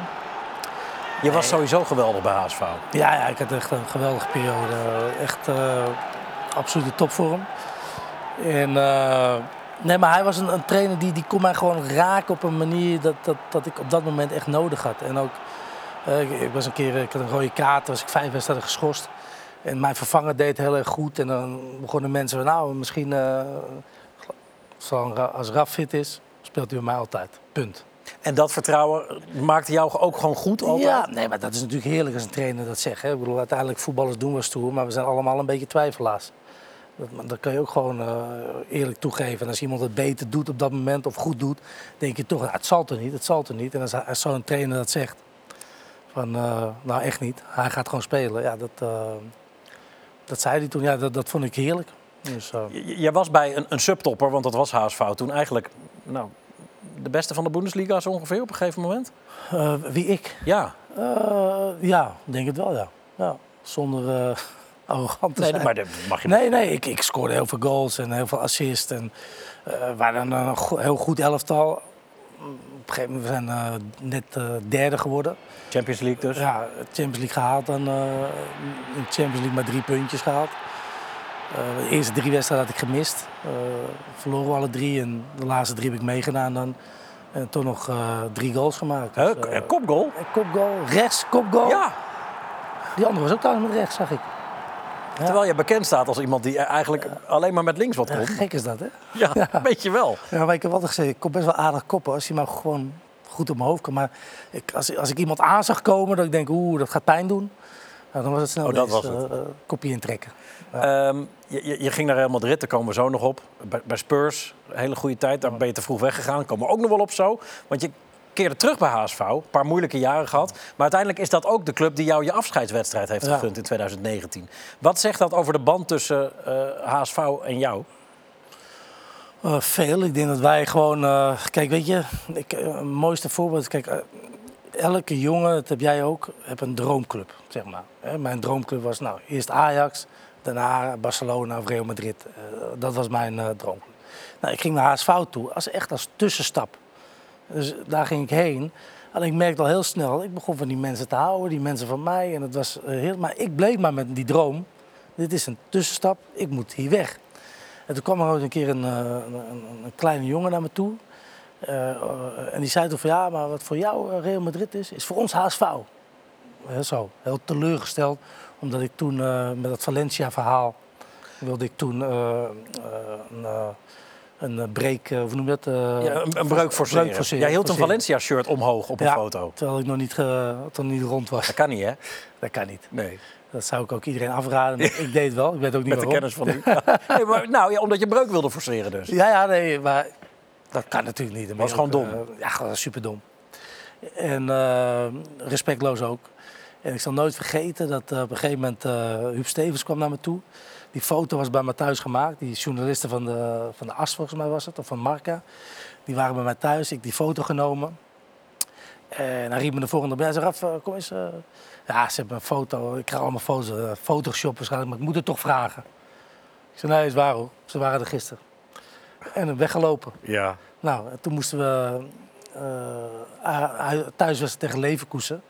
Je was sowieso geweldig bij HSV. Ja, ja, ik had echt een geweldige periode. Echt eh absolute topvorm. En, eh, nee, maar hij was een, een trainer die, die kon mij gewoon raken op een manier dat, dat, dat ik op dat moment echt nodig had. En ook, eh, ik, was een keer, ik had een rode kaart, was ik vijf wedstrijden geschorst. En mijn vervanger deed heel erg goed. En dan begonnen mensen van, nou, misschien eh, als Raf fit is, speelt hij bij mij altijd. Punt. En dat vertrouwen maakte jou ook gewoon goed altijd? Ja, nee, maar dat is natuurlijk heerlijk als een trainer dat zegt. Hè. Ik bedoel, uiteindelijk voetballers doen we stoer, maar we zijn allemaal een beetje twijfelaars. Dat, dat kan je ook gewoon eh, eerlijk toegeven. En als iemand het beter doet op dat moment of goed doet, denk je toch, nou, het zal er niet, het zal er niet. En als zo'n trainer dat zegt, van eh, nou echt niet, hij gaat gewoon spelen. Ja, dat, eh, dat zei hij toen, ja, dat, dat vond ik heerlijk. Dus, eh, Jij was bij een, een subtopper, want dat was HSV toen eigenlijk nou, de beste van de Bundesliga zo ongeveer op een gegeven moment. wie ik? Ja, ja, denk het wel, ja. ja zonder arrogant te nee, zijn. maar dat mag je Nee, nee, ik, ik scoorde heel veel goals en heel veel assists. En we waren een heel goed elftal. Een gegeven moment we zijn eh, net eh, derde geworden. Champions League dus. Ja, Champions League gehaald. Dan, eh, in Champions League maar drie puntjes gehaald. Eh, de eerste drie wedstrijden had ik gemist. Verloren we alle drie. En de laatste drie heb ik meegedaan dan. En toen nog drie goals gemaakt. Dus, kopgoal. en kopgoal, rechts, kopgoal. Ja, Die andere was ook trouwens met rechts, zag ik. Terwijl je bekend staat als iemand die eigenlijk alleen maar met links wat komt. gek is dat, hè? Ja, weet je wel. Ja, maar ik heb altijd gezegd, ik kom best wel aardig koppen als hij maar gewoon goed op mijn hoofd kan. Maar ik, als, als ik iemand aan zag komen, dat ik denk, oeh, dat gaat pijn doen. Nou, dan was het snel Oh, dat was het. eh, eh, kopje intrekken. Ehm, je, je- je ging naar Real Madrid, daar komen we zo nog op. Bij, bij Spurs, een hele goede tijd. Daar ben je te vroeg weggegaan. Komen we ook nog wel op zo. Want je keerde terug bij HSV. Een paar moeilijke jaren gehad. Maar uiteindelijk is dat ook de club die jou je afscheidswedstrijd heeft Ja. gegund in 2019. Wat zegt dat over de band tussen eh HSV en jou? Eh, veel. Ik denk dat wij gewoon. eh, kijk, weet je, ik, het mooiste voorbeeld. Kijk, elke jongen, dat heb jij ook, heeft een droomclub, zeg maar. Hè, mijn droomclub was nou eerst Ajax, daarna Barcelona of Real Madrid. Dat was mijn droomclub. Nou, ik ging naar HSV toe, als, echt als tussenstap. Dus daar ging ik heen. En ik merkte al heel snel, ik begon van die mensen te houden, die mensen van mij. En het was eh, heel, maar ik bleef maar met die droom. Dit is een tussenstap, ik moet hier weg. En toen kwam er ooit een keer een, eh, een, een, een kleine jongen naar me toe. Eh, en die zei toen van ja, maar wat voor jou Real Madrid is, is voor ons HSV. Heel zo, heel teleurgesteld. Omdat ik toen met dat Valencia-verhaal wilde ik toen een, een eh, break, eh, hoe noem je dat? Eh, Ja, een, een breuk forceren. Jij hield een. Valencia-shirt omhoog op een Ja, foto. Terwijl ik nog niet, niet rond was. Dat kan niet, hè? Dat kan niet. Nee. Dat zou ik ook iedereen afraden. Ik deed het wel. Ik weet ook niet Met de kennis van u. Nee, maar, nou, ja, omdat je breuk wilde forceren dus. Ja, ja, nee, maar dat kan natuurlijk niet. Ben Was gewoon dom. eh, ja, gewoon super dom. En respectloos ook. En ik zal nooit vergeten dat op een gegeven moment Huub Stevens kwam naar me toe. Die foto was bij me thuis gemaakt. Die journalisten van de, van de AS volgens mij was het, of van Marca. Die waren bij mij thuis. Ik die foto genomen. En hij riep me de volgende dag. Hij zei, Raf, eh, kom eens. eh." Ja, ze hebben een foto. Ik krijg allemaal foto's. eh, Photoshop waarschijnlijk, maar ik moet het toch vragen. Ik zei, nee, is waar hoor. Ze waren er gisteren. En weggelopen. Ja. Nou, en toen moesten we uh, thuis was het tegen Leverkusen.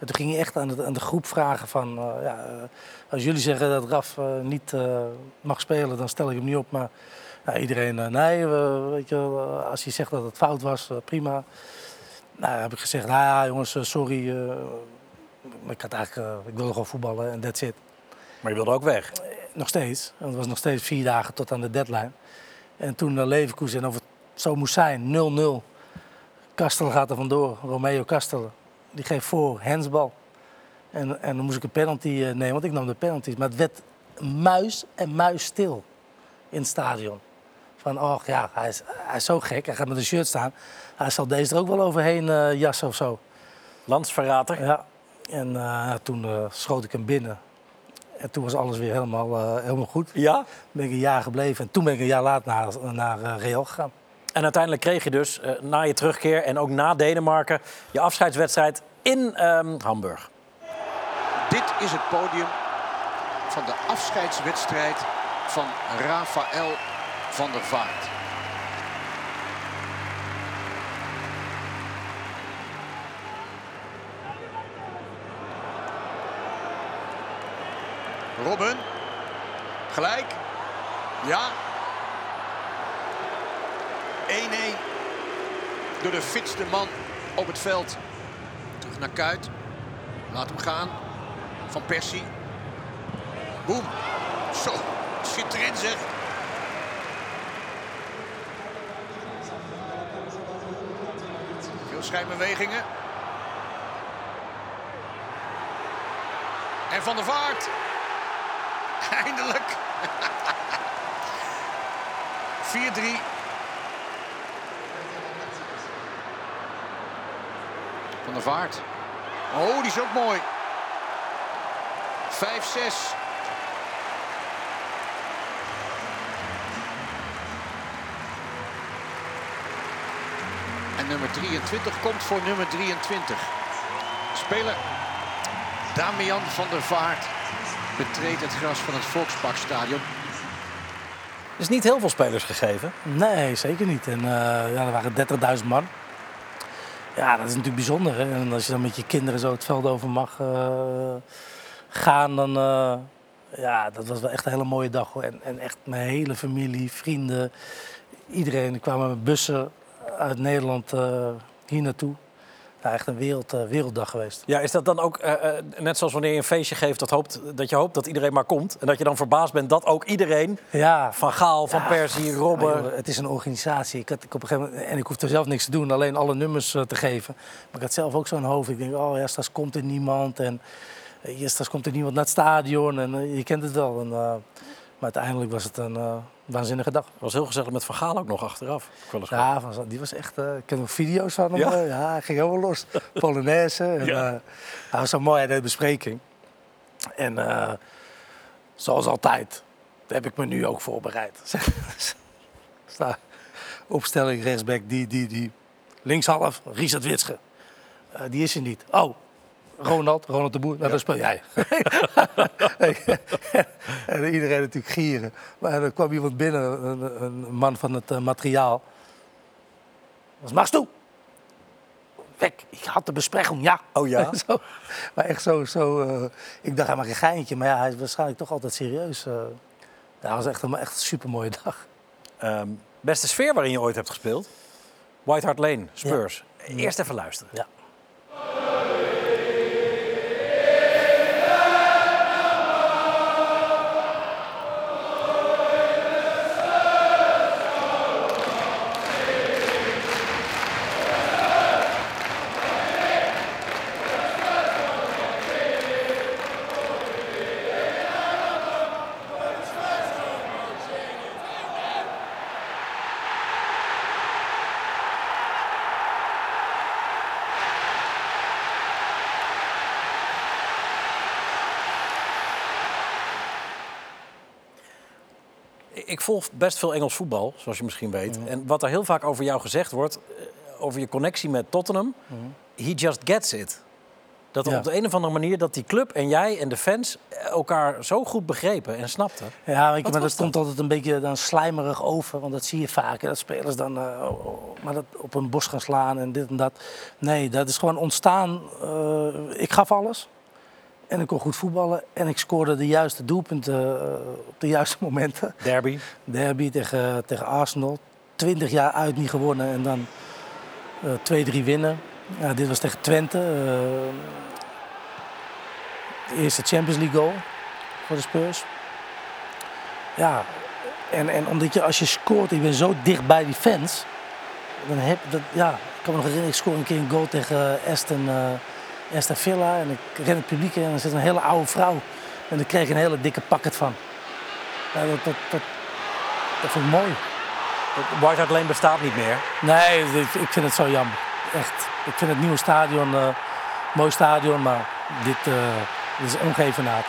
En toen ging je echt aan de, aan de groep vragen van... eh, ja, eh, als jullie zeggen dat Raf eh, niet mag spelen, dan stel ik hem niet op. Maar nou, iedereen, nee, we- weet je, als je zegt dat het fout was, prima. Nou, heb ik gezegd, nou ja, jongens, sorry. ik, had eigenlijk, ik wilde gewoon voetballen en that's it. Maar je wilde ook weg. Nog steeds. Want het was nog steeds vier dagen tot aan de deadline. En toen naar Leverkusen, en of het zo moest zijn, 0-0. Kastel gaat er vandoor, Romeo Kastel. Die geeft voor, hensbal. En, en dan moest ik een penalty eh, nemen, want ik nam de penalties. Maar het werd muis en muis stil in het stadion. Van, oh ja, hij is, hij is zo gek, hij gaat met een shirt staan. Hij zal deze er ook wel overheen eh, jassen of zo. Landsverrater. Ja, en eh, toen schoot ik hem binnen. En toen was alles weer helemaal, helemaal goed. Ja. ben ik een jaar gebleven. En toen ben ik een jaar later naar, naar Real gegaan. En uiteindelijk kreeg je dus eh, na je terugkeer en ook na Denemarken je afscheidswedstrijd in ehm, Hamburg. Dit is het podium van de afscheidswedstrijd van Rafael van der Vaart. Robben. Gelijk. Ja. 1-1. Door de fitste man op het veld. Terug naar Kuit. Laat hem gaan. Van Persie. Boem. Zo, zit erin zeg. Veel schijnbewegingen. En Van der Vaart. Eindelijk. 4-3. Van der Vaart. Oh, die is ook mooi. 5-6. En nummer 23 komt voor nummer 23. Speler Damian van der Vaart betreedt het gras van het Volksparkstadion. Er is niet heel veel spelers gegeven. Nee, zeker niet. En eh, ja, er waren 30.000 man. Ja, dat is natuurlijk bijzonder. En als je dan met je kinderen zo het veld over mag eh, gaan, dan... eh, ja, dat was wel echt een hele mooie dag. Hoor. En, en echt mijn hele familie, vrienden, iedereen. Er kwamen met bussen uit Nederland eh, hier naartoe. Ja, echt een wereld, eh, werelddag geweest. Ja, is dat dan ook eh, eh, net zoals wanneer je een feestje geeft dat, hoopt, dat je hoopt dat iedereen maar komt? En dat je dan verbaasd bent dat ook iedereen, Ja, van Gaal, van Ja, Persie, Maar Robben... joh, het is een organisatie. Ik had, ik op een gegeven moment, en ik hoefde zelf niks te doen, alleen alle nummers te geven. Maar ik had zelf ook zo'n hoofd. Ik denk, oh ja, straks komt er niemand. En ja, straks komt er niemand naar het stadion. En je kent het wel. En, maar uiteindelijk was het een waanzinnige dag. was heel gezellig met Van Gaal ook nog achteraf. Ja, van, die was echt. eh, ik ken nog video's van hem. Ja? Ja, ja hij ging helemaal los. Polonaise. En, Ja. eh, hij was zo mooi, hij de bespreking. En eh, zoals altijd heb ik me nu ook voorbereid. Sta, opstelling rechtsback, die, die, die. Linkshalf, Richard Witsche. Eh, die is er niet. Oh, Ronald, Ronald de Boer. Nou, dan speel jij. en iedereen natuurlijk gieren. Maar er kwam iemand binnen, een, een man van het eh, materiaal. Was Max toe? Weg, ik had de bespreking, ja. Oh ja? Zo, maar echt zo, zo eh, ik dacht, hij maakt een geintje. Maar ja, hij is waarschijnlijk toch altijd serieus. eh. dat was echt een, echt een supermooie dag. Ehm, beste sfeer waarin je ooit hebt gespeeld? White Hart Lane, Spurs. Eerst even luisteren. Ja. Ik volg best veel Engels voetbal, zoals je misschien weet. En wat er heel vaak over jou gezegd wordt, eh, over je connectie met Tottenham, he just gets it. Dat Ja. op de een of andere manier dat die club en jij en de fans elkaar zo goed begrepen en snapten. Ja, Wat maar was dat komt altijd een beetje dan slijmerig over. Want dat zie je vaak. Dat spelers dan eh, maar dat op een bos gaan slaan en dit en dat. Nee, dat is gewoon ontstaan. eh, ik gaf alles. En ik kon goed voetballen. En ik scoorde de juiste doelpunten eh, op de juiste momenten. Derby. Derby tegen, tegen Arsenal. 20 jaar uit niet gewonnen en dan eh 2-3 winnen. Ja, dit was tegen Twente. eh, de eerste Champions League goal voor de Spurs. Ja, en, en omdat je als je scoort, je bent zo dicht bij die fans. Dan heb dat, ja, ik kan me nog herinneren, ik scoor een keer een goal tegen Aston, Aston Villa. En ik ren het publiek in en er zit een hele oude vrouw. En daar kreeg ik een hele dikke pakket van. Ja, dat, dat, dat, dat vond ik mooi. White Hart Lane bestaat niet meer. Nee, ik, ik vind het zo jammer. Echt. Ik vind het nieuwe stadion eh mooi stadion, maar dit, eh, dit is ongevenaard.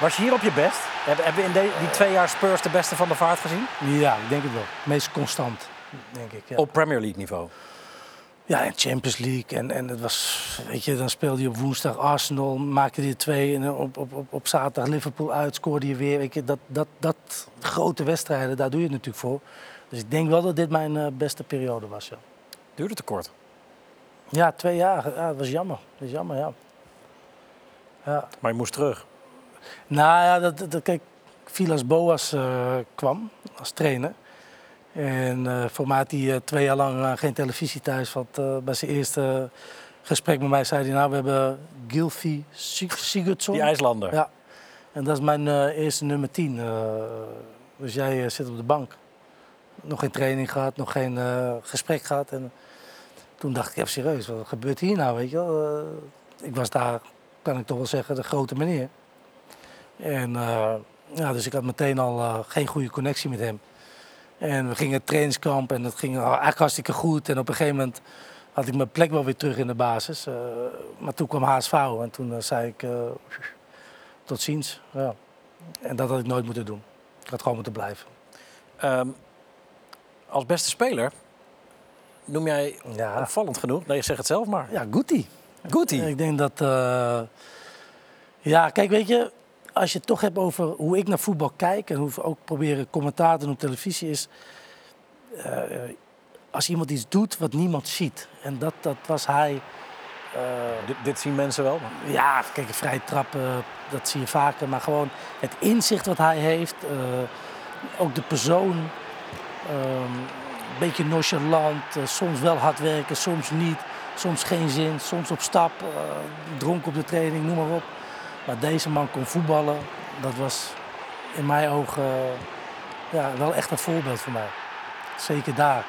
Was je hier op je best? Hebben hebben we in de- die twee jaar Spurs de beste van de vaart gezien? Ja, ik denk het wel. Meest constant, denk ik. Ja. Op Premier League niveau. Ja, en Champions League. En, en het was, weet je, dan speelde je op woensdag Arsenal, maakte je twee. En op, op, op, op zaterdag Liverpool uit, scoorde je weer. Weet je, dat, dat, dat grote wedstrijden, daar doe je het natuurlijk voor. Dus ik denk wel dat dit mijn eh, beste periode was. Ja. Duurde te kort. ja, twee jaar. Ja, dat was jammer. Dat is jammer, ja. ja. Maar je moest terug. Nou ja, dat, dat, kijk, Vilas Boas eh, kwam als trainer. En eh voor had hij eh, twee jaar lang eh, geen televisie thuis. Eh, bij zijn eerste gesprek met mij zei hij... nou, we hebben Gilfie Sig- Sigurdsson. Die IJslander. Ja, en dat is mijn eerste nummer 10. eh, dus jij zit op de bank. Nog geen training gehad, nog geen gesprek gehad. En toen dacht ik even serieus, wat gebeurt hier nou, weet je wel? Ik was daar, kan ik toch wel zeggen, de grote meneer. En ja, dus ik had meteen al geen goede connectie met hem. En we gingen trainingskamp en dat ging eigenlijk hartstikke goed. En op een gegeven moment had ik mijn plek wel weer terug in de basis. Eh, maar toen kwam HSV en toen eh, zei ik... eh, tot ziens. Ja. En dat had ik nooit moeten doen. Ik had gewoon moeten blijven. Ehm, als beste speler noem jij Ja, opvallend genoeg. Nee, zeg het zelf maar. ja Guti. Guti. Ik denk dat... Ja, kijk, weet je... Als je het toch hebt over hoe ik naar voetbal kijk... en hoe we ook proberen commentaar te doen op televisie is... eh, als iemand iets doet wat niemand ziet. En dat, dat was hij. Dit, dit zien mensen wel. Ja, kijk, vrij trappen, dat zie je vaker. Maar gewoon het inzicht wat hij heeft. eh, ook de persoon. ehm, een beetje nonchalant. eh, soms wel hard werken, soms niet. Soms geen zin, soms op stap. eh, dronken op de training, noem maar op. Maar deze man kon voetballen. Dat was in mijn ogen eh, ja, wel echt een voorbeeld voor mij. Zeker daar.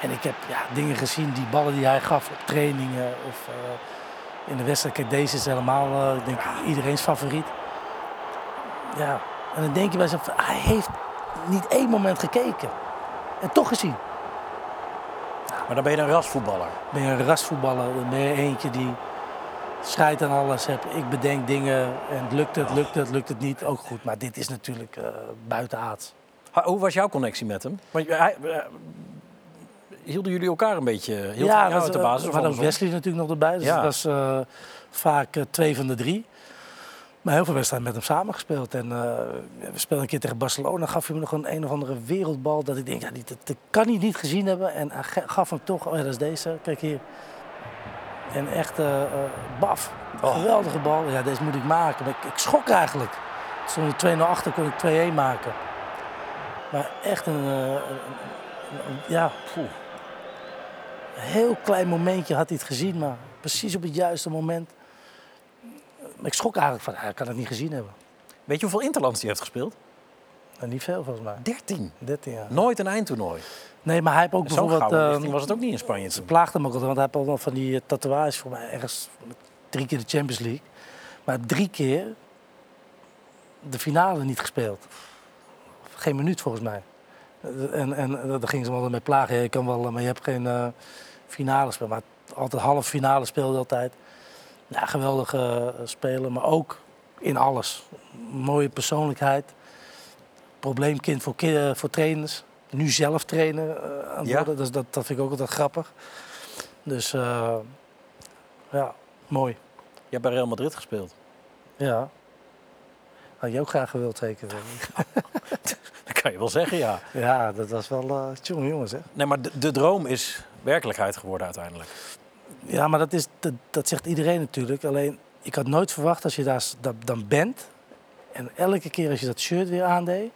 En ik heb ja, dingen gezien, die ballen die hij gaf op trainingen of eh, in de wedstrijd. Kijk, deze is helemaal, ik denk, iedereen's favoriet. Ja, en dan denk je bij jezelf, hij heeft niet één moment gekeken. En toch gezien. Maar dan ben je een rasvoetballer. Ben je een rasvoetballer, dan ben je eentje die scheidt aan alles hebt. Ik bedenk dingen en lukt het, lukt het, lukt het niet, ook goed. Maar dit is natuurlijk eh buitenaards. Ha- Hoe was jouw connectie met hem? Want hij, eh, hielden jullie elkaar een beetje jou dat, uit de eh, basis? Wesley natuurlijk nog erbij. Dus Ja. het was vaak twee van de drie. Maar heel veel wedstrijden met hem samengespeeld. En eh, we speelden een keer tegen Barcelona. Gaf hij me nog een een of andere wereldbal. Dat ik denk, ja, die, dat, dat kan hij niet gezien hebben. En hij gaf hem toch. Oh ja, dat is deze. Kijk hier. En echt, eh, baf. Geweldige bal. Ja, deze moet ik maken. Maar ik, ik schrok eigenlijk. Er stond 2-0 achter, kon ik 2-1 maken. Maar echt een... eh, een- een- een- ja, poeh. Een heel klein momentje had hij het gezien, maar precies op het juiste moment. Ik schrok eigenlijk van, hij kan het niet gezien hebben. Weet je hoeveel interlands hij heeft gespeeld? En niet veel volgens mij. 13. 13 jaar. Nooit een eindtoernooi. Nee, maar hij heeft ook bijvoorbeeld... gouden eh, richting was het ook niet in Spanje Ze plaagde hem ook altijd, want hij heeft al wel van die eh, tatoeages voor mij. Ergens drie keer de Champions League. Maar drie keer de finale niet gespeeld. Geen minuut volgens mij. En, en daar gingen ze hem altijd mee plagen. Je kan wel, eh, maar je hebt geen eh, finale. Maar altijd halve finale speelde altijd. Ja, geweldige speler, maar ook in alles. Mooie persoonlijkheid. Probleemkind voor, voor trainers. Nu zelf trainen eh, aan het Ja. worden. Dus dat, dat vind ik ook altijd grappig. Dus eh, ja, mooi. Je hebt bij Real Madrid gespeeld. Ja. Had je ook graag gewild, zeker. Dat kan je wel zeggen, ja. ja, dat was wel uh, jongen, jongens, hè. Nee, maar de, de droom is werkelijkheid geworden uiteindelijk. Ja, maar dat, is, dat, dat zegt iedereen natuurlijk. Alleen, ik had nooit verwacht als je daar dat, dan bent... en elke keer als je dat shirt weer aandeed...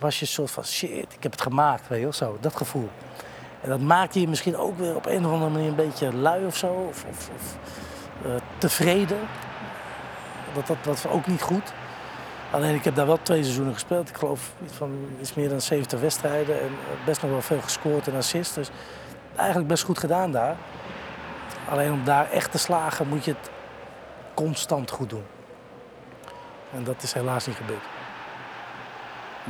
was je soort van, shit, ik heb het gemaakt, weet je wel, zo. Dat gevoel. En dat maakte je misschien ook weer op een of andere manier een beetje lui of zo. Of, of, eh, tevreden. Dat, dat was ook niet goed. Alleen ik heb daar wel twee seizoenen gespeeld. Ik geloof iets van iets meer dan 70 wedstrijden. En eh, best nog wel veel gescoord en assist. Dus eigenlijk best goed gedaan daar. Alleen om daar echt te slagen moet je het constant goed doen. En dat is helaas niet gebeurd.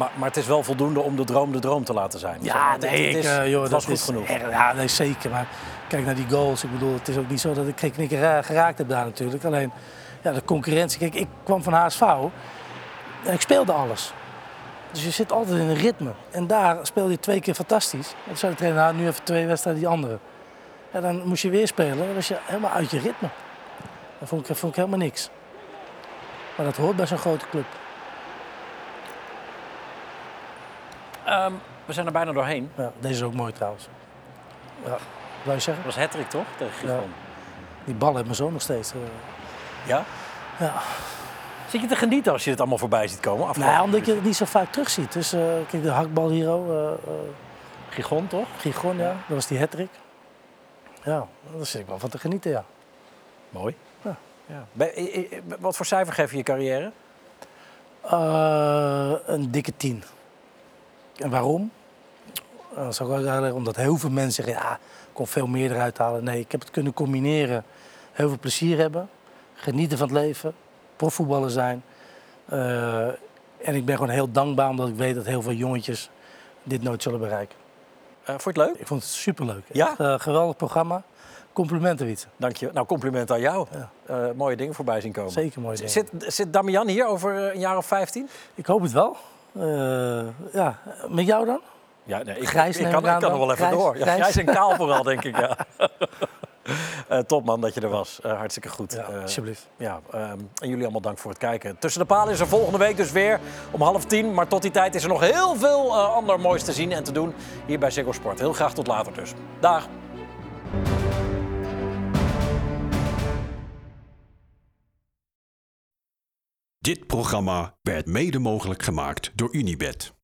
Maar, maar het is wel voldoende om de droom de droom te laten zijn. Ja, het- nee, het, ik, is, eh, joh, het dat was goed is genoeg. ja, nee, zeker. Maar kijk naar die goals. Ik bedoel, het is ook niet zo dat ik geen knikker ra- geraakt heb daar natuurlijk. Alleen ja, de concurrentie. Kijk, ik kwam van HSV en ik speelde alles. Dus je zit altijd in een ritme. En daar speelde je twee keer fantastisch. En toen zei de trainer, nou, nu even twee wedstrijden die andere. En dan moest je weer spelen. Dan was je helemaal uit je ritme. Dat vond ik, vond ik helemaal niks. Maar dat hoort bij zo'n grote club. Ehm, we zijn er bijna doorheen. Ja, deze is ook mooi trouwens. Ja, wou je zeggen? Dat was Hattrick toch? Tegen Gijon. Die bal heeft mijn zoon nog steeds. eh. Ja? Ja. Zit je te genieten als je het allemaal voorbij ziet komen? Nou, Afgelopen ja, omdat je het niet zo vaak terugziet. Dus eh, kijk, de hakbal hier ook. eh, Gijon toch? Gigon, ja. Dat was die hattrick. Ja, daar zit ik wel van te genieten, ja. Mooi. Ja. Ja. Wat voor cijfer geef je je carrière? Een dikke tien. En waarom? Uh, zou ik wel zeggen, omdat heel veel mensen zeggen, ja, ik kon veel meer eruit halen. Nee, ik heb het kunnen combineren. Heel veel plezier hebben. Genieten van het leven. Profvoetballer zijn. Eh, en ik ben gewoon heel dankbaar omdat ik weet dat heel veel jongetjes dit nooit zullen bereiken. Eh, vond je het leuk? Ik vond het superleuk. Ja? Echt, eh, geweldig programma. Complimenten, Wietse. Dank je. Nou, compliment aan jou. Ja. Eh, mooie dingen voorbij zien komen. Zeker mooi. dingen. Zit, zit Damian hier over eh, een jaar of 15? Ik hoop het wel. Eh, ja, met jou dan? Ja, nee, ik, Grijs ik, kan, ik kan nog wel even Grijs, door. Ja, grijs. en kaal vooral, denk ik. Ja. Eh, top man dat je er was. Eh, hartstikke goed. Ja, Eh, alsjeblieft. ja, ehm, en jullie allemaal dank voor het kijken. Tussen de palen is er volgende week dus weer om half tien. Maar tot die tijd is er nog heel veel ander moois te zien en te doen hier bij Ziggo Sport. Heel graag tot later dus. Dag. Dit programma werd mede mogelijk gemaakt door Unibed.